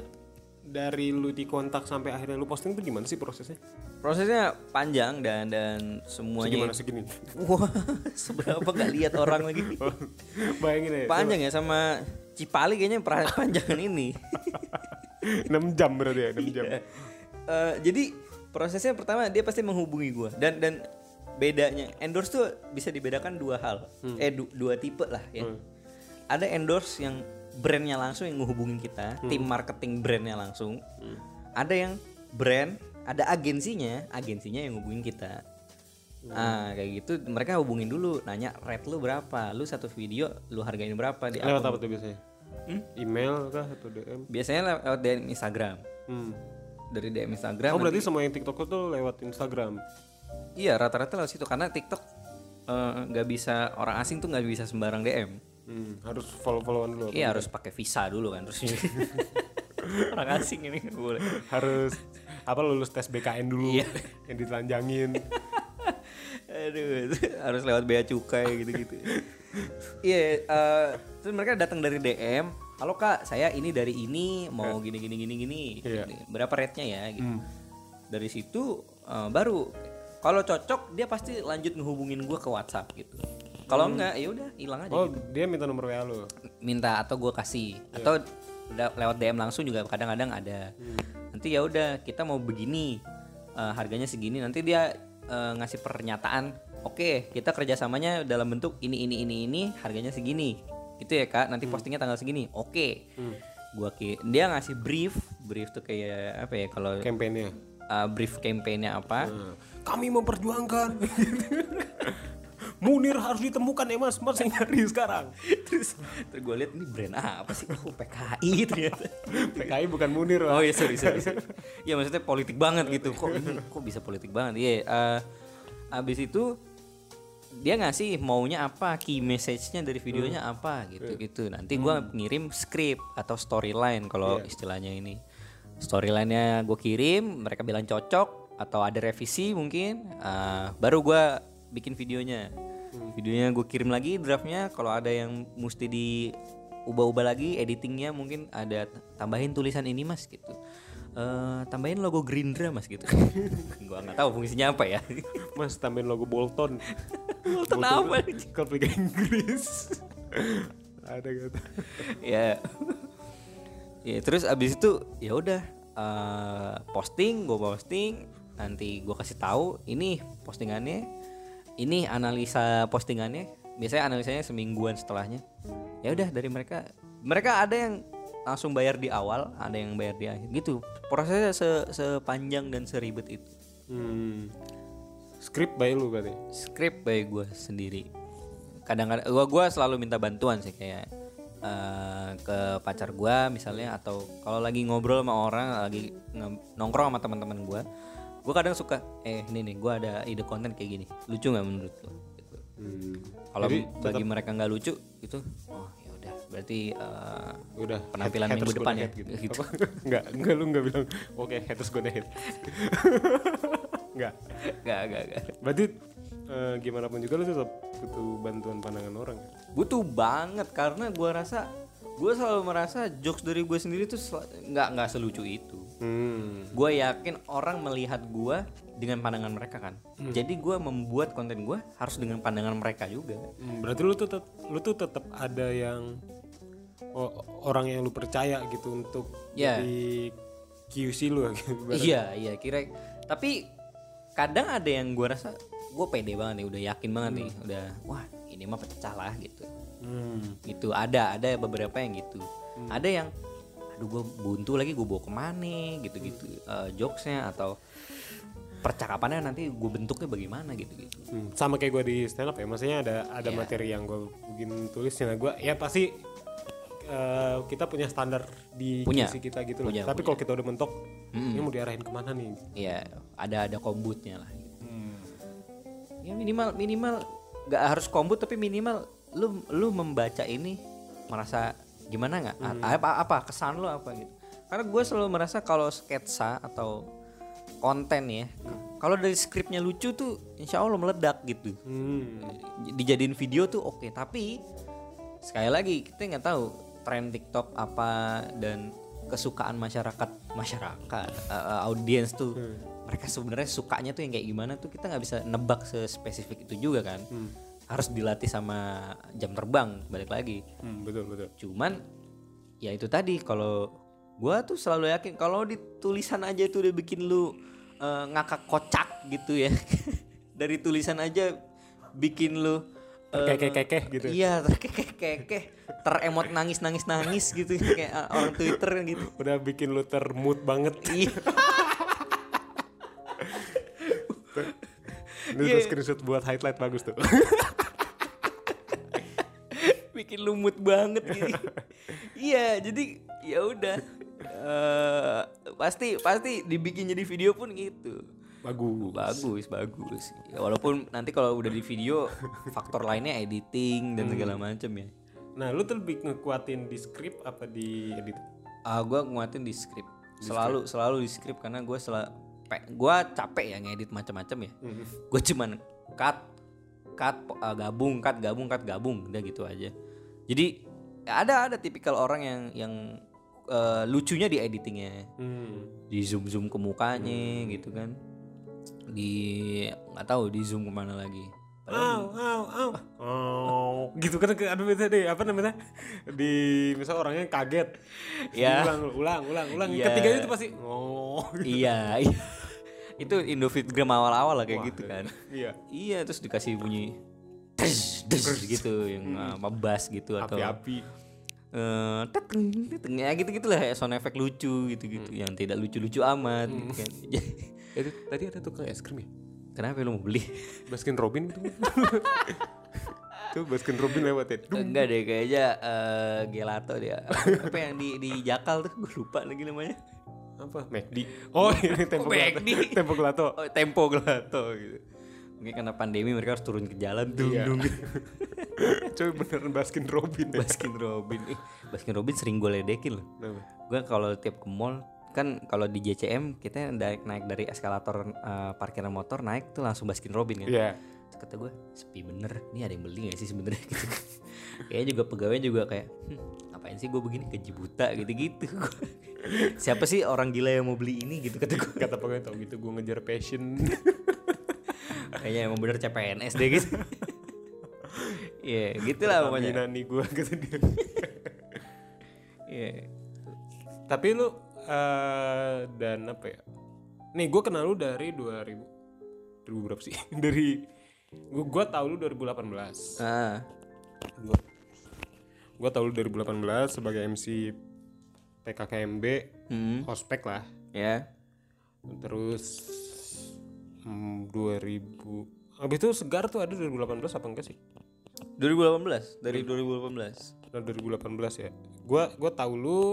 dari lu dikontak sampai akhirnya lu posting tuh gimana sih prosesnya? Prosesnya panjang dan dan semuanya gimana segini? Wah, [LAUGHS] seberapa gak lihat orang lagi. [LAUGHS] bayangin ya Panjang ya sama Cipali kayaknya [LAUGHS] panjangan ini. 6 jam berarti ya 6 jam. Eh, jadi prosesnya pertama dia pasti menghubungi gua. Dan dan bedanya endorse tuh bisa dibedakan dua hal. Eh du- dua tipe lah ya. Ada endorse yang brandnya langsung yang menghubungin kita tim marketing brandnya langsung. Ada yang brand ada agensinya agensinya yang hubungin kita. Ah kayak gitu. Mereka hubungin dulu nanya rate lu berapa lu satu video lu hargain berapa di lewat apa tuh biasanya? Email kah atau DM biasanya lewat DM Instagram. Hmm. dari DM Instagram oh berarti semua yang TikTok tuh lewat Instagram? Iya rata-rata lewat situ. Karena TikTok eh, nggak bisa orang asing tuh nggak bisa sembarang DM. Hmm. harus follow followan dulu Iya harus pakai visa dulu kan terus. [LAUGHS] orang asing ini nggak boleh. harus apa lulus tes BKN dulu Iya. [LAUGHS] yang ditelanjangin [LAUGHS] Aduh harus lewat bea cukai gitu-gitu. Iya eh, terus mereka datang dari DM. Halo kak, saya ini dari ini mau gini gini gini gini. Gini. Berapa rate-nya ya? Gitu. Dari situ eh, baru kalau cocok dia pasti lanjut ngehubungin gua ke WhatsApp gitu. Kalau enggak ya udah hilang aja. oh dia minta nomor WA lu? Minta atau gue kasih. Atau udah lewat DM langsung juga kadang-kadang ada. Nanti ya udah kita mau begini eh, harganya segini nanti dia eh, ngasih pernyataan oke kita kerjasamanya dalam bentuk ini ini ini ini harganya segini. Gitu ya kak. Nanti postingnya tanggal segini. Oke. Gua ki dia ngasih brief. Brief tuh kayak apa ya kalau campaignnya? eh, brief campaignnya apa? Nah, kami memperjuangkan [LAUGHS] Munir harus ditemukan ya mas mas yang nyari sekarang terus terus gue lihat ini brand apa sih oh PKI ternyata PKI bukan Munir Oh Pak. iya sorry sorry. sorry. ya maksudnya politik banget gitu. Kok ini kok bisa politik banget? Iya. eh, abis itu dia ngasih maunya apa, key message-nya dari videonya apa gitu gitu. Nanti gua ngirim script atau storyline kalau istilahnya ini. Storyline-nya gue kirim, mereka bilang cocok atau ada revisi mungkin, eh, baru gua bikin videonya. Videonya gue kirim lagi draftnya. Kalau ada yang mesti di ubah-ubah lagi editingnya mungkin ada tambahin tulisan ini mas gitu. Eh tambahin logo Gerindra mas gitu. [LAUGHS] Gua nggak tahu fungsinya apa ya. [LAUGHS] Mas tambahin logo Bolton. [LAUGHS] Bolton apa? klub Liga Inggris. Ada kata ya. Ya terus abis itu ya udah eh, posting gue posting. Nanti gue kasih tahu ini postingannya ini analisa postingannya biasanya analisanya semingguan setelahnya. Ya udah dari mereka mereka ada yang langsung bayar di awal ada yang bayar di akhir. Gitu prosesnya se- sepanjang dan seribet itu. Hmm. script by lu berarti? Script by gue sendiri. Kadang-kadang gua gua selalu minta bantuan sih kayak eh, ke pacar gua misalnya atau kalau lagi ngobrol sama orang lagi nongkrong sama teman-teman gua gua kadang suka eh ini nih gua ada ide konten kayak gini lucu nggak menurut lo Gitu. hmm. kalau bagi mereka nggak lucu itu oh ya udah berarti eh, udah Penampilan haters minggu depan ya? gitu, Gitu. Apa? [LAUGHS] enggak enggak lu enggak bilang oke haters gonna hate [LAUGHS] enggak nggak nggak nggak berarti eh, gimana pun juga lu tetap butuh bantuan pandangan orang ya butuh banget karena gua rasa gue selalu merasa jokes dari gue sendiri tuh nggak nggak selucu itu hmm. gue yakin orang melihat gue dengan pandangan mereka kan jadi gue membuat konten gue harus dengan pandangan mereka juga Hmm, berarti lu tuh tetap lu tuh tetap ada yang o- orang yang lu percaya gitu untuk Ya. jadi QC lu [LAUGHS] gitu. Iya iya kira tapi kadang ada yang gue rasa gue pede banget nih udah yakin banget nih udah wah ini mah pecah lah gitu Hmm. gitu ada ada beberapa yang gitu ada yang aduh gue buntu lagi gue bawa ke mana gitu gitu jokesnya atau percakapannya nanti gue bentuknya bagaimana gitu gitu Hmm, sama kayak gue di stand up ya maksudnya ada ada Iya. materi yang gue bikin tulis nah gue ya pasti eh, kita punya standar di Punya. Kita gitu loh Punya, tapi kalau kita udah mentok Mm-mm. ini mau diarahin ke mana nih ya ada ada kombutnya lah gitu. Hmm. ya minimal minimal nggak harus kombut tapi minimal lu lu membaca ini merasa gimana nggak? Hmm. Apa apa? Kesan lu apa gitu? Karena gue selalu merasa kalau sketsa atau konten ya kalau dari skripnya lucu tuh insya Allah meledak gitu. Hmm. dijadiin video tuh oke tapi sekali lagi kita nggak tahu tren TikTok apa dan kesukaan masyarakat masyarakat uh, audiens tuh mereka sebenarnya sukanya tuh yang kayak gimana tuh kita nggak bisa nebak sespesifik itu juga kan harus dilatih sama jam terbang balik lagi Hmm, betul betul. cuman ya itu tadi kalau gua tuh selalu yakin kalau di tulisan aja tuh udah bikin lu eh, ngakak kocak gitu ya [LAUGHS] dari tulisan aja bikin lu eh, Kekeh-kekeh gitu. iya terkekeh-kekeh teremot nangis nangis nangis gitu [LAUGHS] kayak eh, orang Twitter gitu Udah bikin lu termood banget. iya [LAUGHS] Ini tuh screenshot buat highlight bagus tuh. [LAUGHS] bikin lumut banget gitu. iya, jadi ya udah Eh, pasti pasti dibikin jadi video pun gitu. bagus. Bagus, bagus. Ya, walaupun nanti kalau udah di video faktor lainnya editing dan segala macem ya. Nah, lu tuh lebih ngekuatin di script apa di edit? Ah, gue nguatin di script. Selalu selalu di script karena gue selalu gue capek ya ngedit macam-macam ya. Gue cuman cut cut uh, gabung cut gabung cut gabung udah gitu aja. Jadi ada ada tipikal orang yang yang uh, lucunya di editingnya, Hmm. di zoom zoom ke mukanya gitu kan. Di nggak tahu di zoom ke mana lagi. Au, au, au. Oh, gitu kan ke- aduh bisa deh apa namanya? Di misal orangnya kaget. Ya. Ulang, ulang, ulang, ulang. Iya. Ketiganya itu pasti oh. iya, iya. Itu Indofitgram awal-awal lah kayak gitu kan. [LAUGHS] Iya. Iya terus dikasih bunyi des, des gitu yang apa bass gitu atau Api-api. eh teteng, teteng, ya gitu gitulah ya sound effect lucu gitu gitu yang tidak lucu-lucu amat gitu kan. [LAUGHS] Itu tadi ada tukang es krim ya? Kenapa lu mau beli? Baskin Robin itu. [LAUGHS] Tuh Baskin Robin lewat ya. Duh. Enggak deh kayaknya eh, gelato dia. Apa yang di di Jakal tuh gue lupa lagi namanya. Apa? McD. Oh, [LAUGHS] ini tempo gelato. McD? [LAUGHS] Tempo gelato. Oh, Tempo Gelato gitu. Mungkin karena pandemi mereka harus turun ke jalan tuh. Iya. dung. [LAUGHS] Coy beneran Baskin Robin ya. Baskin Robin. Eh, Baskin Robin sering gue ledekin loh. Gue kalau tiap ke mall kan kalau di JCM kita naik naik dari eskalator eh, parkiran motor naik tuh langsung Baskin Robin kan Iya. Terus kata gue sepi bener ini ada yang beli gak sih sebenarnya gitu kayaknya juga pegawainya juga kayak "Hmm, ngapain sih gue begini gaji buta gitu gitu siapa sih orang gila yang mau beli ini gitu kata gue Kata pegawai tau gitu gue ngejar passion. kayaknya emang bener CPNS deh gitu Iya gitulah pokoknya Pertamina nih gue kata dia. Iya Tapi lu eh dan apa ya? Nih gue kenal lu dari 2000 2000 berapa sih? [LAUGHS] dari gue gua tahu lu 2018. ah Gua gua tahu lu 2018 sebagai MC PKKMB hmm, ospek lah. ya Terus hmm, 2000 Habis itu segar tuh ada 2018 apa enggak sih? 2018 dari 2018 Nah, 2018 ya. Gua gua tahu lu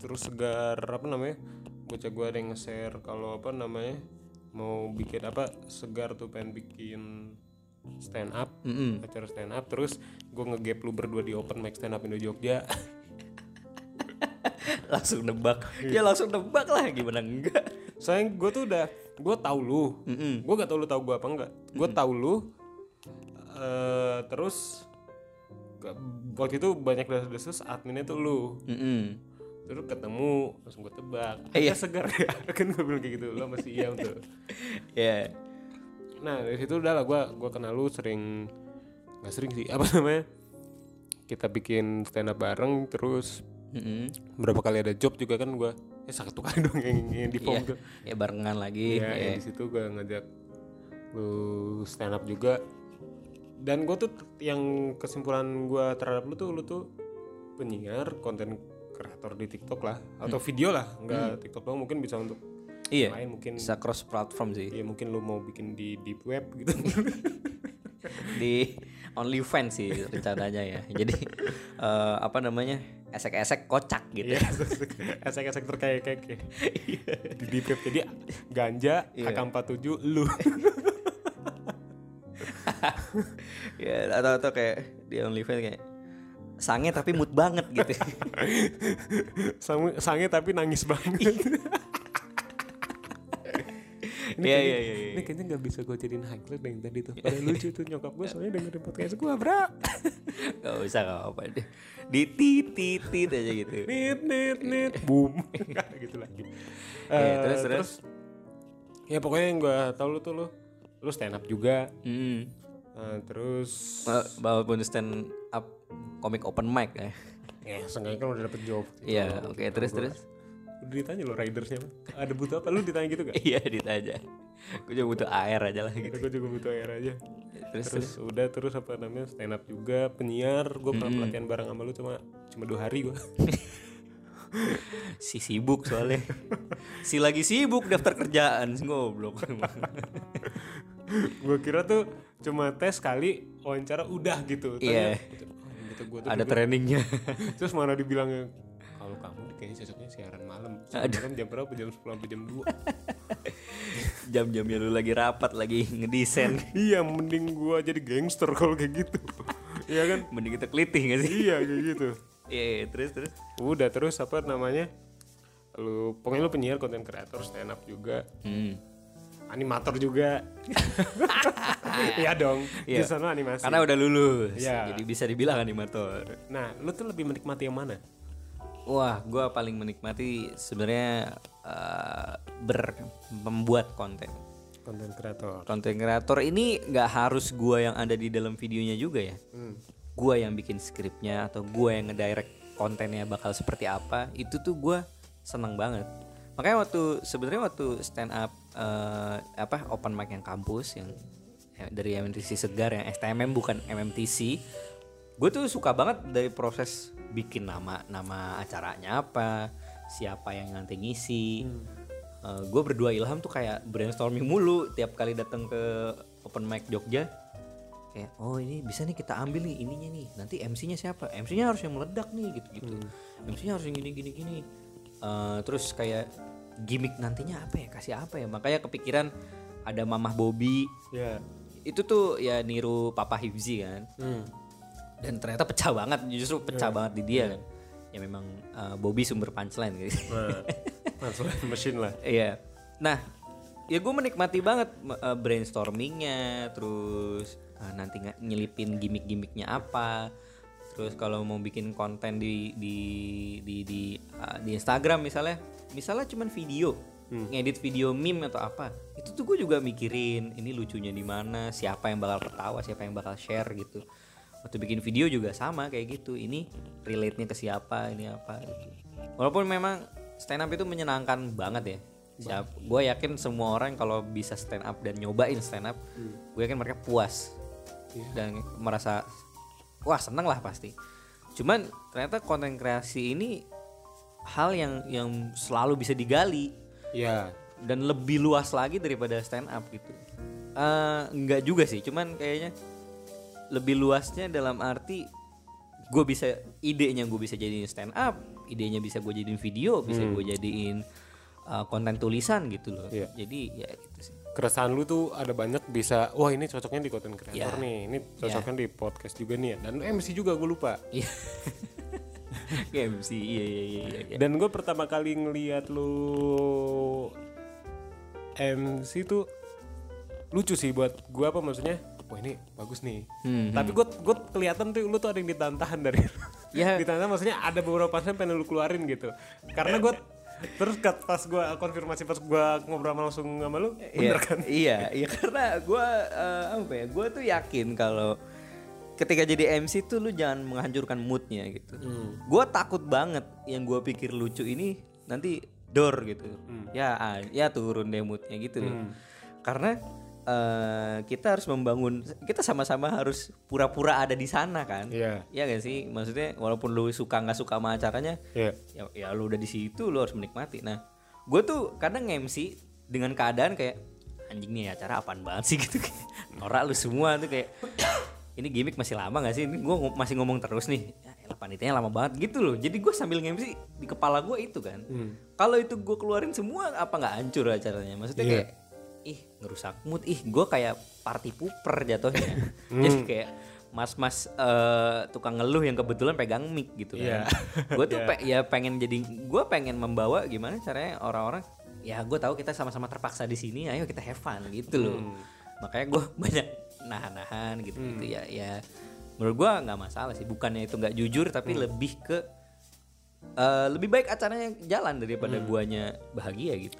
terus segar apa namanya? Bocah gua ada yang nge-share kalau apa namanya? mau bikin apa? Segar tuh pengen bikin stand up, Mm-mm. acara stand up terus gua ngegap lu berdua di open mic stand up Indo Jogja. [LAUGHS] [LAUGHS] langsung nebak Iya. ya langsung nebak lah gimana enggak Soalnya gue tuh udah gue tahu lu. Mm-mm. Gue gak tahu lu tahu gue apa enggak. Gue tahu lu eh terus waktu itu banyak desas-desus adminnya tuh lu. Mm-mm. terus ketemu langsung gue tebak Eh, iya. iya segar ya [LAUGHS] kan gue bilang kayak gitu lo masih [LAUGHS] iya tuh ya nah dari situ udah lah gue gue kenal lu sering nggak sering sih apa namanya kita bikin stand up bareng terus Mm-mm. berapa kali ada job juga kan gue eh satu kali dong yang, yang di form Iya. tuh ya barengan lagi Iya, ya. yang di situ gue ngajak lu stand up juga dan gue tuh yang kesimpulan gue terhadap lu tuh lu tuh penyiar konten kreator di TikTok lah atau video lah nggak TikTok doang mungkin bisa untuk iya lain mungkin bisa cross platform sih ya mungkin lu mau bikin di deep web gitu [LAUGHS] di OnlyFans sih rencananya ya jadi [LAUGHS] eh, apa namanya esek-esek kocak gitu. Iya, [LAUGHS] esek-esek terkait kayak di deep jadi ganja Iya. AK47 lu. [LAUGHS] Ya atau atau kayak di OnlyFans kayak sange tapi mood banget gitu. [LAUGHS] Sange tapi nangis banget. Ini Iya, kayaknya, iya, iya. Ini kayaknya gak bisa gue jadiin highlight yang tadi tuh. Padahal lucu tuh nyokap gue soalnya dengerin podcast gue, bro. [LAUGHS] Gak usah gak apa-apa deh Di tit tit tit aja gitu [LAUGHS] Nit, nit, nit, boom. [LAUGHS] gitu lagi. Iya, Eh, terus, terus? Ya pokoknya yang gue tau lu tuh lu, lu stand up juga. Hmm. Eh, terus Walaupun stand up komik open mic ya ya seenggaknya kan udah dapet job. Iya oke terus terus Udah ditanya lo ridersnya ada butuh apa? Lu ditanya gitu gak? Iya ditanya. Gue juga butuh air aja lah gitu. Gue juga butuh air aja. Terus terus udah terus apa namanya stand up juga penyiar. Gue pernah pelatihan bareng sama lu cuma cuma dua hari gue [LAUGHS] Si sibuk soalnya. Si lagi sibuk daftar kerjaan Ngoblok gue kira tuh cuma tes kali wawancara udah gitu. Iya. Ternyata, oh, gitu tuh Ada trainingnya. [LAUGHS] Terus mana dibilangnya kalau kamu kayaknya cocoknya siaran siaran malam jam berapa? Jam 10 sampai jam 2 [LAUGHS] Jam-jamnya lu lagi rapat Lagi ngedesain [LAUGHS] iya mending gue jadi gangster kalau kayak gitu. [LAUGHS] Iya kan? Mending kita kelitih gak sih? Iya kayak gitu. Iya iya, terus terus. Udah terus apa namanya? Lu pokoknya lu penyiar konten kreator stand up juga. Hmm. animator juga. Iya dong Iya. di sana animasi. Karena udah lulus Iya. Jadi bisa dibilang animator. Nah lu tuh lebih menikmati yang mana Wah, gue paling menikmati sebenarnya eh, ber membuat konten. konten kreator Konten kreator ini nggak harus gue yang ada di dalam videonya juga ya. Hmm. Gue yang bikin skripnya atau gue yang ngedirect kontennya bakal seperti apa. Itu tuh gue seneng banget. Makanya waktu sebenarnya waktu stand up eh, apa open mic yang kampus yang eh, dari MMTC Segar yang STMM bukan MMTC gue tuh suka banget dari proses bikin nama nama acaranya apa siapa yang nanti ngisi. Gue berdua ilham tuh kayak brainstorming mulu tiap kali datang ke open mic Jogja. Kayak oh ini bisa nih kita ambil nih ininya nih. Nanti MC-nya siapa? MC-nya harus yang meledak nih gitu gitu MC-nya harus yang gini gini gini Eh, terus kayak gimmick nantinya apa ya? Kasih apa ya? Makanya kepikiran ada mamah Bobby. Ya. Itu tuh ya niru Papa Hibzi kan. Hmm. Dan ternyata pecah banget justru pecah banget di dia kan. Ya memang uh, Bobby sumber punchline gitu. Nah mesin lah. [LAUGHS] Iya. Nah ya gue menikmati banget uh, brainstormingnya terus uh, nanti nggak nyelipin gimmick-gimmicknya apa. Terus kalau mau bikin konten di di di di, uh, di Instagram misalnya misalnya cuman video ngedit video meme atau apa itu tuh gue juga mikirin ini lucunya di mana siapa yang bakal ketawa siapa yang bakal share gitu waktu bikin video juga sama kayak gitu. Ini relate nya ke siapa ini apa? Gitu walaupun memang stand up itu menyenangkan banget ya. Siap, gue yakin semua orang kalau bisa stand up dan nyobain stand up gue yakin mereka puas. Dan merasa wah seneng lah pasti. Cuman ternyata konten kreasi ini hal yang yang selalu bisa digali. Ya dan lebih luas lagi daripada stand up gitu. Eh enggak juga sih, cuman kayaknya lebih luasnya dalam arti gue bisa idenya gue bisa jadiin stand up, idenya bisa gue jadiin video, bisa gue jadiin uh, konten tulisan gitu loh. Iya. Jadi ya gitu sih. keresahan lu tuh ada banyak bisa wah ini cocoknya di konten kreator nih ini cocoknya di podcast juga nih ya dan MC juga gue lupa Iya. [LAUGHS] Kayak MC, iya iya iya iya. dan gue pertama kali ngeliat lu MC tuh lucu sih buat gue apa maksudnya wah ini bagus nih. Hmm, tapi gue gue kelihatan tuh lu tuh ada yang ditahan dari Ya. [LAUGHS] ditahan maksudnya ada beberapa pasien pengen lu keluarin gitu. Karena gue terus kat- pas gue konfirmasi pas gue ngobrol sama langsung sama lu Iya, bener kan? iya, iya karena gue apa ya, gue tuh yakin kalau ketika jadi MC tuh lu jangan menghancurkan moodnya gitu. Gue takut banget yang gue pikir lucu ini nanti door gitu, ya ah, ya turun deh moodnya gitu loh. Karena eh, kita harus membangun, kita sama-sama harus pura-pura ada di sana kan. Iya. Iya gak sih? Maksudnya walaupun lu suka nggak suka sama acaranya, Iya. ya, ya lu udah di situ lu harus menikmati nah gue tuh kadang nge-MC dengan keadaan kayak anjing nih acara apaan banget sih [LAUGHS] gitu norak lu semua tuh kayak [COUGHS] ini gimmick masih lama gak sih ini gue masih ngomong terus nih ya elah, panitianya lama banget gitu loh jadi gue sambil nge-MC di kepala gue itu kan kalau itu gue keluarin semua apa nggak hancur acaranya maksudnya Iya. kayak ngerusak mood. Ih gue kayak party pooper jatuhnya. [LAUGHS] Jadi kayak mas-mas eh, tukang ngeluh yang kebetulan pegang mic gitu Iya. kan. Gue tuh [LAUGHS] pe- ya pengen jadi gue pengen membawa gimana caranya orang-orang ya gue tahu kita sama-sama terpaksa di sini ayo kita have fun gitu loh. Makanya gue [LAUGHS] banyak nahan-nahan gitu gitu ya ya menurut gue nggak masalah sih. Bukannya itu nggak jujur tapi lebih ke eh, lebih baik acaranya jalan daripada guanya bahagia gitu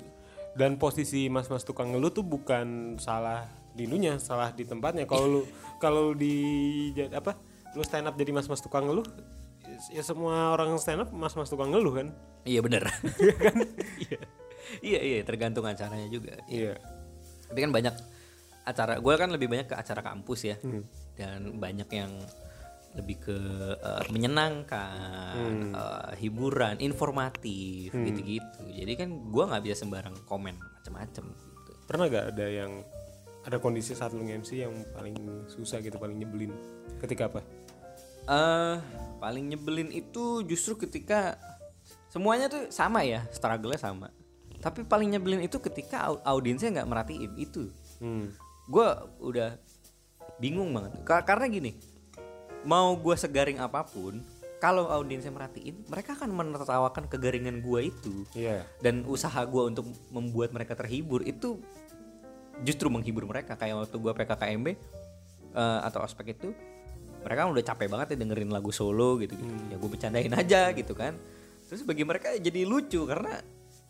Dan posisi mas-mas tukang ngeluh tuh bukan salah di ininya, salah di tempatnya. Kalau lu [LAUGHS] kalau di apa? Lu stand up jadi mas-mas tukang ngeluh, ya semua orang stand up mas-mas tukang ngeluh kan? Iya bener. Iya. [LAUGHS] Iya iya tergantung acaranya juga. Iya. Tapi kan banyak acara. Gue kan lebih banyak ke acara kampus ya. Dan banyak yang lebih ke eh, menyenangkan, eh, hiburan, informatif gitu-gitu. Jadi kan gue nggak bisa sembarang komen macam-macam. Gitu. Pernah gak ada yang ada kondisi saat lu MC yang paling susah gitu, paling nyebelin? Ketika apa? eh paling nyebelin itu justru ketika semuanya tuh sama ya, struggle-nya sama. Tapi paling nyebelin itu ketika au- audiensnya nggak merhatiin itu. Hmm. gue udah bingung banget Ka- karena gini mau gue segaring apa pun kalau audiensnya merhatiin mereka akan menertawakan kegaringan gue itu. Iya. dan usaha gue untuk membuat mereka terhibur itu justru menghibur mereka. Kayak waktu gue PKKMB eh, atau ospek itu mereka kan udah capek banget ya dengerin lagu solo gitu, gitu. ya gue bercandain aja gitu kan. Terus bagi mereka jadi lucu karena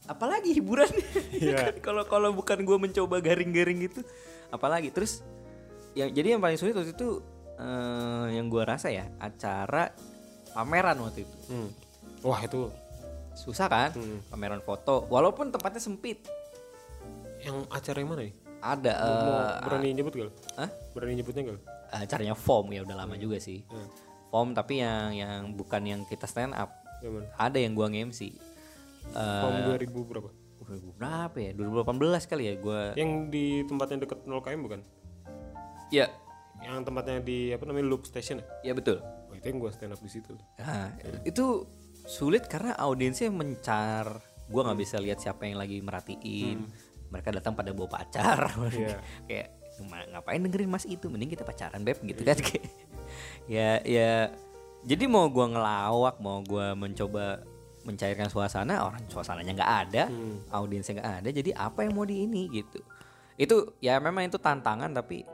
apalagi hiburan [LAUGHS] Iya. kalau kalau bukan gue mencoba garing-garing gitu apalagi. Terus yang jadi yang paling sulit waktu itu eh, yang gue rasa ya acara pameran waktu itu Hmm. Wah itu susah kan pameran foto walaupun tempatnya sempit yang acara yang mana nih? ada Mau eh, berani nyebut gak? Hah? Berani nyebutnya gak? acaranya form ya udah lama juga sih form tapi yang yang bukan yang kita stand up Yang mana? ada yang gua nge-MC Form Eh 2000 berapa? uh, berapa ya 2018 kali ya gua Yang di tempatnya deket 0 km bukan? ya Yang tempatnya di apa namanya loop station ya? ya betul Oh, itu yang gua stand up di situ. Nah, itu sulit karena audiensnya mencar. Gua nggak bisa lihat siapa yang lagi merhatiin. Mereka datang pada bawa pacar. [LAUGHS] Iya. Kayak "Ma- ngapain dengerin Mas itu? Mending kita pacaran, Beb, gitu kan [LAUGHS] kayak. ya ya jadi mau gua ngelawak, mau gua mencoba mencairkan suasana, orang suasananya nggak ada, audiensnya nggak ada. Jadi apa yang mau di ini gitu. Itu ya memang itu tantangan tapi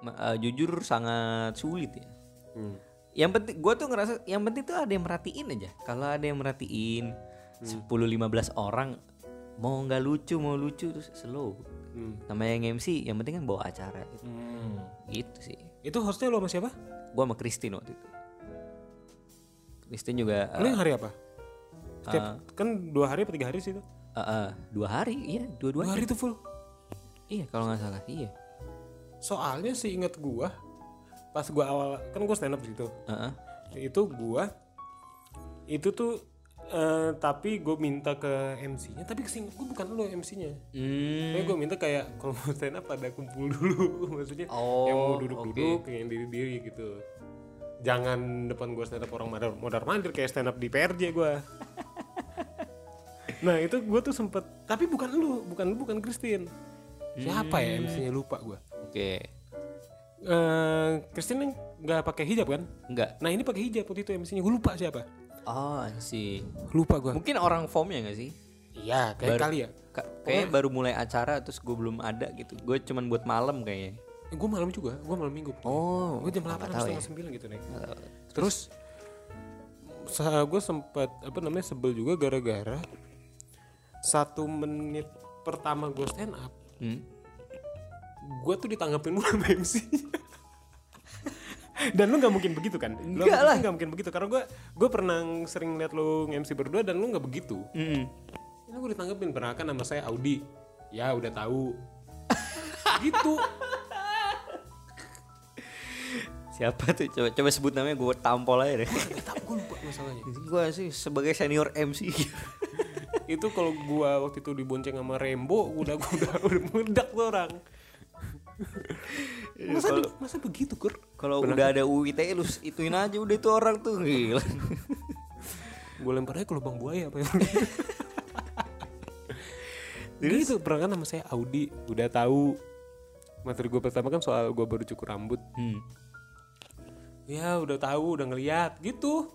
eh, jujur sangat sulit ya Hmm. yang penting gue tuh ngerasa yang penting tuh ada yang merhatiin aja kalau ada yang merhatiin 10-15 orang mau nggak lucu mau lucu terus slow Hmm. namanya yang MC yang penting kan bawa acara gitu, gitu sih Itu hostnya lo sama siapa? gue sama Christine waktu itu Christine juga Lo eh, yang hari apa? Setiap, kan dua hari apa tiga hari sih itu? eh, eh, dua hari iya dua-dua Dua hari itu full. iya kalau nggak salah iya Soalnya sih inget gua pas gua awal kan gua stand up. Eh, eh. Itu gua itu tuh eh, tapi gue minta ke MC-nya tapi kesingkat gue bukan lo MC-nya Hmm. Tapi gue minta kayak kalau mau stand up ada kumpul dulu [LAUGHS] maksudnya Oh, yang mau duduk-duduk yang diri-diri gitu. Jangan depan gue stand up orang modar modar mandir kayak stand up di PRJ gue. [LAUGHS] nah itu gue tuh sempet tapi bukan lu bukan lu bukan Christine. Siapa ya MC-nya lupa gue. Oke Eh Christine nggak pakai hijab kan? enggak Nah ini pakai hijab waktu itu MC-nya gue lupa siapa. oh sih Lupa gue. mungkin orang formnya nggak sih Iya kayak kali ya. Ka- kayaknya baru mulai acara terus gue belum ada gitu gue cuman buat malam kayaknya Eh, gue malam juga, gue malam minggu. oh gue jam nggak 8 tahu setengah ya. sembilan gitu nih. Terus gue sempat apa namanya sebel juga gara-gara satu menit pertama gue stand up, Hmm. Gue tuh ditanggapin mulu sama MC. dan lu nggak mungkin begitu kan? Lu Enggak lah. nggak mungkin begitu karena gue gue pernah sering liat lu MC berdua dan lu nggak begitu. Mm. Nah, gue ditanggapin pernah kan nama saya Audi. Ya udah tahu. gitu. siapa tuh coba coba sebut namanya gue tampol aja deh gue lupa masalahnya. gue sih sebagai senior MC itu kalau gua waktu itu dibonceng sama Rembo udah gua udah udah meledak tuh orang masa, be- masa begitu kur? kalau udah ada UITE lu ituin aja udah itu orang tuh gila. [LAUGHS] Gue lempar aja ke lubang buaya apa ya Gitu berangkat nama saya Audi. Udah tahu. Materi gue pertama kan soal gue baru cukur rambut. Hmm. ya udah tahu udah ngeliat gitu.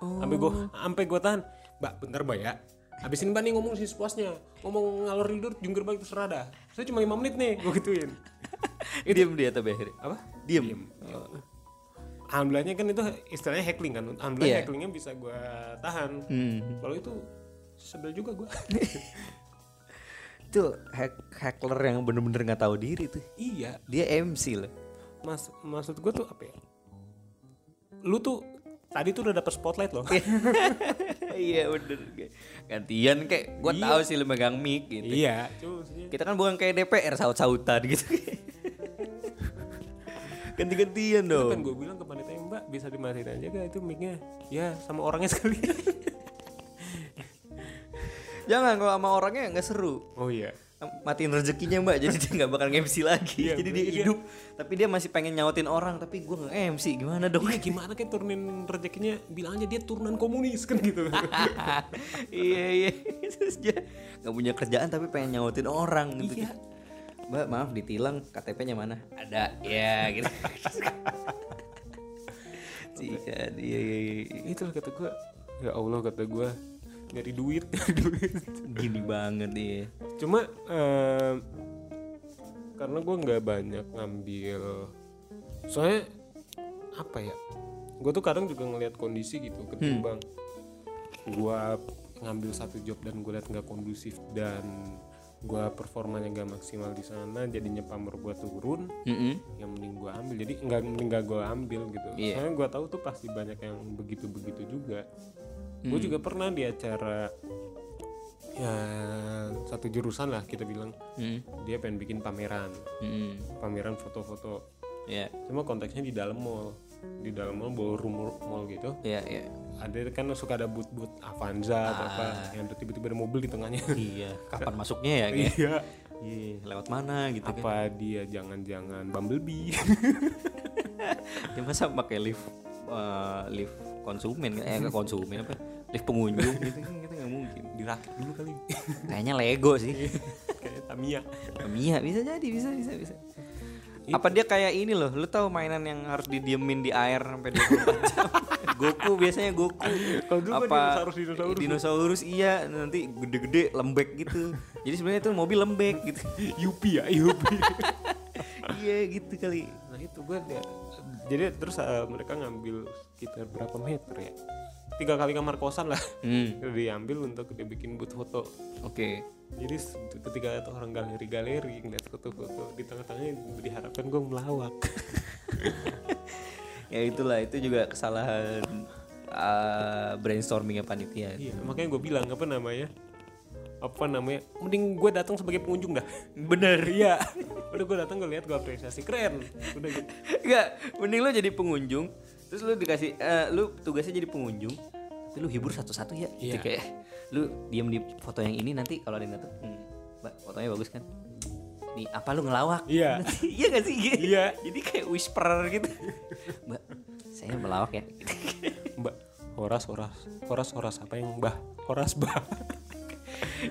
Sampai gue sampai gue tahan mbak bentar mbak ya. Habis ini mbak nih ngomong sih sepuasnya. Ngomong ngalor tidur jungkir balik terserah dah. Saya cuma lima menit nih gue gituin [LAUGHS] Diam dia tapi akhirnya. apa Diem. alhamdulillahnya kan itu istilahnya heckling kan alhamdulillah Iya. hecklingnya bisa gue tahan Hmm. kalau itu sebel juga gue [LAUGHS] Itu hack hackler yang bener-bener nggak tahu diri tuh. iya Dia MC loh. mas maksud gue tuh apa ya lu tuh tadi tuh udah dapet spotlight loh [LAUGHS] iya bener. Gantian kayak gue tahu sih lu megang mic gitu. iya cuma maksudnya Kita kan bukan kayak DPR saut-sautan gitu. Ganti-gantian itu kan dong. gue bilang ke panitia mbak bisa dimatiin aja gak itu micnya ya sama orangnya sekali [LAUGHS] Jangan kalau sama orangnya nggak seru. oh iya Matiin rezekinya mbak, jadi dia nggak bakal MC lagi. Iya, jadi dia iya. hidup, tapi dia masih pengen nyautin orang, tapi gue nggak MC. Gimana dong? Iya gimana kayak turunin rezekinya bilang aja dia turunan komunis kan gitu [LAUGHS] iya iya terus dia nggak punya kerjaan tapi pengen nyautin orang gitu Iya. Mbak maaf ditilang KTP-nya mana? Ada ya gitu. [LAUGHS] Iya, iya, iya, iya. itu lah kata gue ya Allah kata gue nyari duit [LAUGHS] nyari duit. Gini banget dia cuma em, karena gue nggak banyak ngambil soalnya apa ya gue tuh kadang juga ngelihat kondisi gitu ketimbang gue ngambil satu job dan gue lihat nggak kondusif dan gue performanya nggak maksimal di sana jadinya pamer gue turun yang mending gue ambil. Jadi nggak mending gak gue ambil gitu. Iya. soalnya gue tahu tuh pasti banyak yang begitu begitu juga gue juga pernah di acara ya satu jurusan lah kita bilang. Hmm. dia pengen bikin pameran. Hmm. pameran foto-foto. Ya cuma konteksnya di dalam mall. Di dalam mall ballroom mall gitu. Ya ya ada kan suka ada boot-boot Avanza atau apa yang ada tiba-tiba ada mobil di tengahnya. Iya [LAUGHS] kapan masuknya ya kayak iya. Iya lewat mana gitu kan? Apa dia jangan-jangan Bumblebee? [LAUGHS] Ya masa pakai lift eh, lift konsumen eh nggak konsumen apa? Lift pengunjung gitu kan kita nggak mungkin. Dirakit dulu kali. Kayaknya Lego sih. [LAUGHS] Kayak Tamiya. Mia bisa jadi bisa bisa bisa. Apa dia kayak ini loh, lu tahu mainan yang harus didiemin di air sampai 24 jam? Goku biasanya Goku. Kan Apa dinosaurus- dinosaurus. dinosaurus iya, nanti gede-gede lembek gitu. Jadi sebenarnya itu mobil lembek gitu. [LAUGHS] Yupi ya Yupi [LAUGHS] iya gitu kali. nah itu gue jadi terus eh, mereka ngambil sekitar berapa meter ya tiga kali kamar kosan lah Hmm, [LAUGHS] diambil untuk dibikin booth foto oke. jadi s- ketika ada orang galeri-galeri ngeliat foto-foto di tengah-tengahnya diharapkan gue melawak Ya itulah itu juga kesalahan uh, brainstormingnya panitia. iya makanya gue bilang apa namanya apa namanya mending gue datang sebagai pengunjung dah Bener. [LAUGHS] iya udah gue datang gue lihat gue apresiasi keren udah gitu Enggak, mending lu jadi pengunjung, terus lu dikasih eh, lu tugasnya jadi pengunjung, tapi lu hibur satu-satu ya. Gitu Iya. kayak lu diem di foto yang ini nanti kalau ada yang datang, hmm, Mbak, fotonya bagus kan? Nih, apa lu ngelawak? Iya. [LAUGHS] iya gak sih? Iya. Jadi kayak whisperer gitu. Mbak, saya melawak ya. mbak horas horas horas horas apa yang mbah horas bah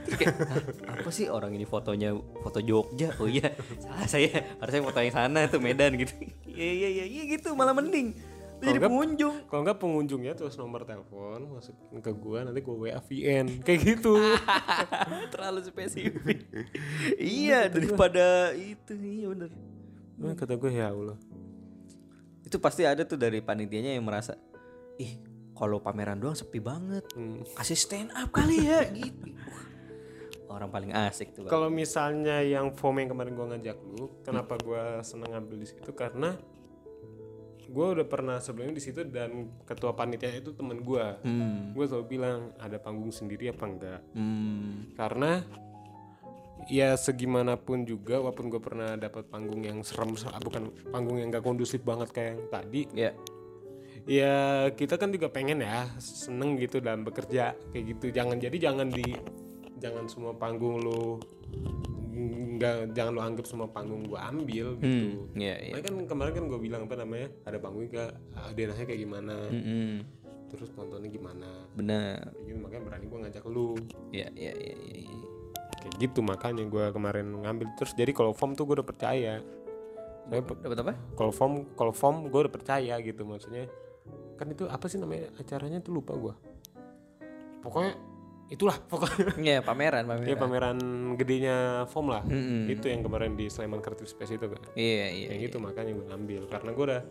Terus kayak, "Hah, apa sih orang ini fotonya foto Jogja? Oh iya, salah saya. Harusnya foto yang sana tuh Medan gitu. Iya iya iya iya gitu malah mending. Jadi enggak- pengunjung. kalau nggak pengunjungnya terus nomor telepon masukin ke gue nanti gue wa VN [LAUGHS] kayak gitu. [LAUGHS] Terlalu spesifik. [LAUGHS] Iya daripada itu iya bener. Nah, kata gue ya Allah. Itu pasti ada tuh dari panitianya yang merasa ih kalau pameran doang sepi banget. Hmm. kasih stand up kali ya gitu. Orang paling asik tuh kalau misalnya yang foam yang kemarin gue ngajak lu kenapa gue seneng ngambil di situ? Karena gue udah pernah sebelumnya di situ dan ketua panitia itu temen gue hmm. Gue selalu bilang ada panggung sendiri apa enggak? Hmm. Karena ya segimanapun juga walaupun gue pernah dapat panggung yang serem bukan panggung yang gak kondusif banget kayak yang tadi ya. ya kita kan juga pengen ya seneng gitu dalam bekerja kayak gitu. Jangan jadi jangan di jangan semua panggung lu nggak jangan lu anggap semua panggung gua ambil gitu. hmm iya iya. Makanya kan kemarin kan gue bilang apa namanya ada panggung ke ah, denahnya kayak gimana. Hmm, terus nontonnya gimana. Benar. Kayak gitu makanya berani gue ngajak lu. Ya ya ya ya, ya. kayak gitu makanya gue kemarin ngambil. Terus jadi kalau form tuh gue udah percaya. Saya Dapat apa? kalau form kalau form gue udah percaya gitu maksudnya. Kan itu apa sih namanya acaranya tuh lupa gue pokoknya itulah pokoknya Iya, pameran, pameran. ya pameran gedenya form lah Mm-mm. itu yang kemarin di Sleman Creative Space itu kan Iya, iya. yang gitu makanya gue ngambil karena gue udah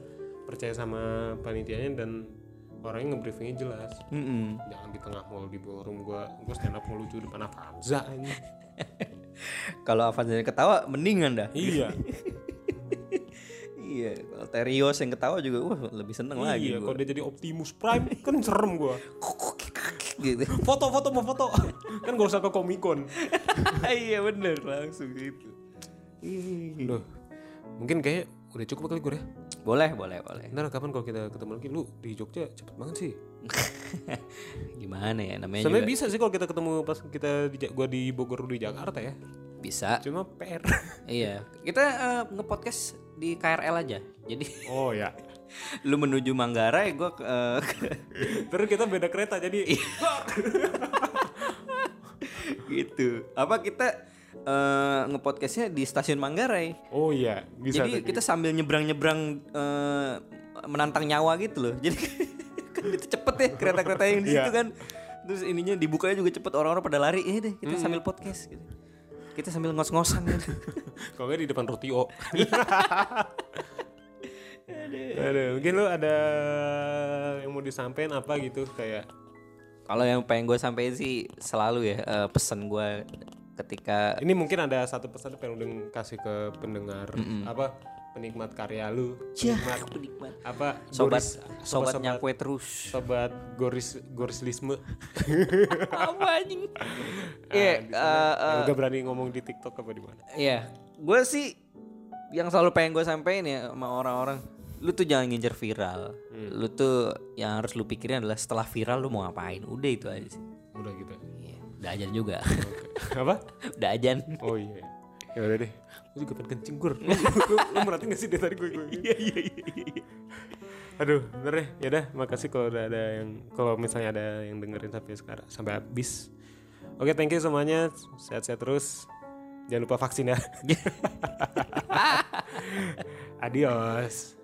percaya sama panitianya dan orangnya ngebriefingnya jelas Mm-mm. jangan di tengah mall di ballroom gue gue stand up ngelucu depan Avanza ini Kalau Avanza yang ketawa mendingan dah. iya Iya, kalau Terios yang ketawa juga wah lebih seneng lagi iya gua. kalau dia jadi Optimus Prime kan serem gue gitu. [LAUGHS] foto foto mau foto kan gak usah ke Comic Con [LAUGHS] iya bener langsung gitu. Duh, mungkin kayak udah cukup kali gue ya Boleh, boleh, boleh. ntar kapan kalau kita ketemu lagi lu di Jogja cepet banget sih [LAUGHS] Gimana ya namanya sebenarnya juga bisa sih kalau kita ketemu pas kita di, gua di Bogor lu di Jakarta ya bisa. cuma PR Iya, kita eh, nge-podcast di KRL aja. Jadi oh ya lu menuju Manggarai, gue ke, eh, [LAUGHS] terus kita beda kereta jadi [LAUGHS] gitu. Apa kita eh, nge-podcastnya di stasiun Manggarai? oh iya bisa Jadi kita sambil nyebrang-nyebrang eh, menantang nyawa gitu loh. [LAUGHS] Jadi kan itu cepet ya kereta-kereta yang di situ Iya. kan. Terus ininya dibukanya juga cepet orang-orang pada lari. Ini deh kita sambil podcast gitu. Kita sambil ngos-ngosan gitu. kalau nggak di depan Rutio Aduh, mungkin lu ada yang mau disampaikan apa gitu kayak Kalau yang pengen gue sampein sih selalu ya eh, pesan gue ketika ini mungkin ada satu pesan yang pengen lu kasih ke pendengar apa penikmat karya lu penikmat penikmat. apa Sobat goris- sobat, sobat nyakwe terus. sobat goris gorislisme [LAUGHS] Apa anjing? Ah, di sana. eh, Yang udah berani ngomong di TikTok apa di mana Iya, gue sih yang selalu pengen gue sampein ya sama orang-orang, lu tuh jangan ngincer viral. Lu tuh yang harus lu pikirin adalah setelah viral lu mau ngapain. Udah itu aja sih. udah gitu Iya, udah ajan juga. Oke. apa? [LAUGHS] Udah ajan. oh iya ya udah deh. Gue juga pengen kencing gur. [LAUGHS] Lu, lu, lu merhatiin gak sih dari tadi gue gue? Iya iya iya aduh bener deh. Ya dah makasih kalau udah ada yang kalau misalnya ada yang dengerin sampai sekarang sampai habis. Oke thank you semuanya. Sehat-sehat terus. Jangan lupa vaksin ya. [LAUGHS] Adios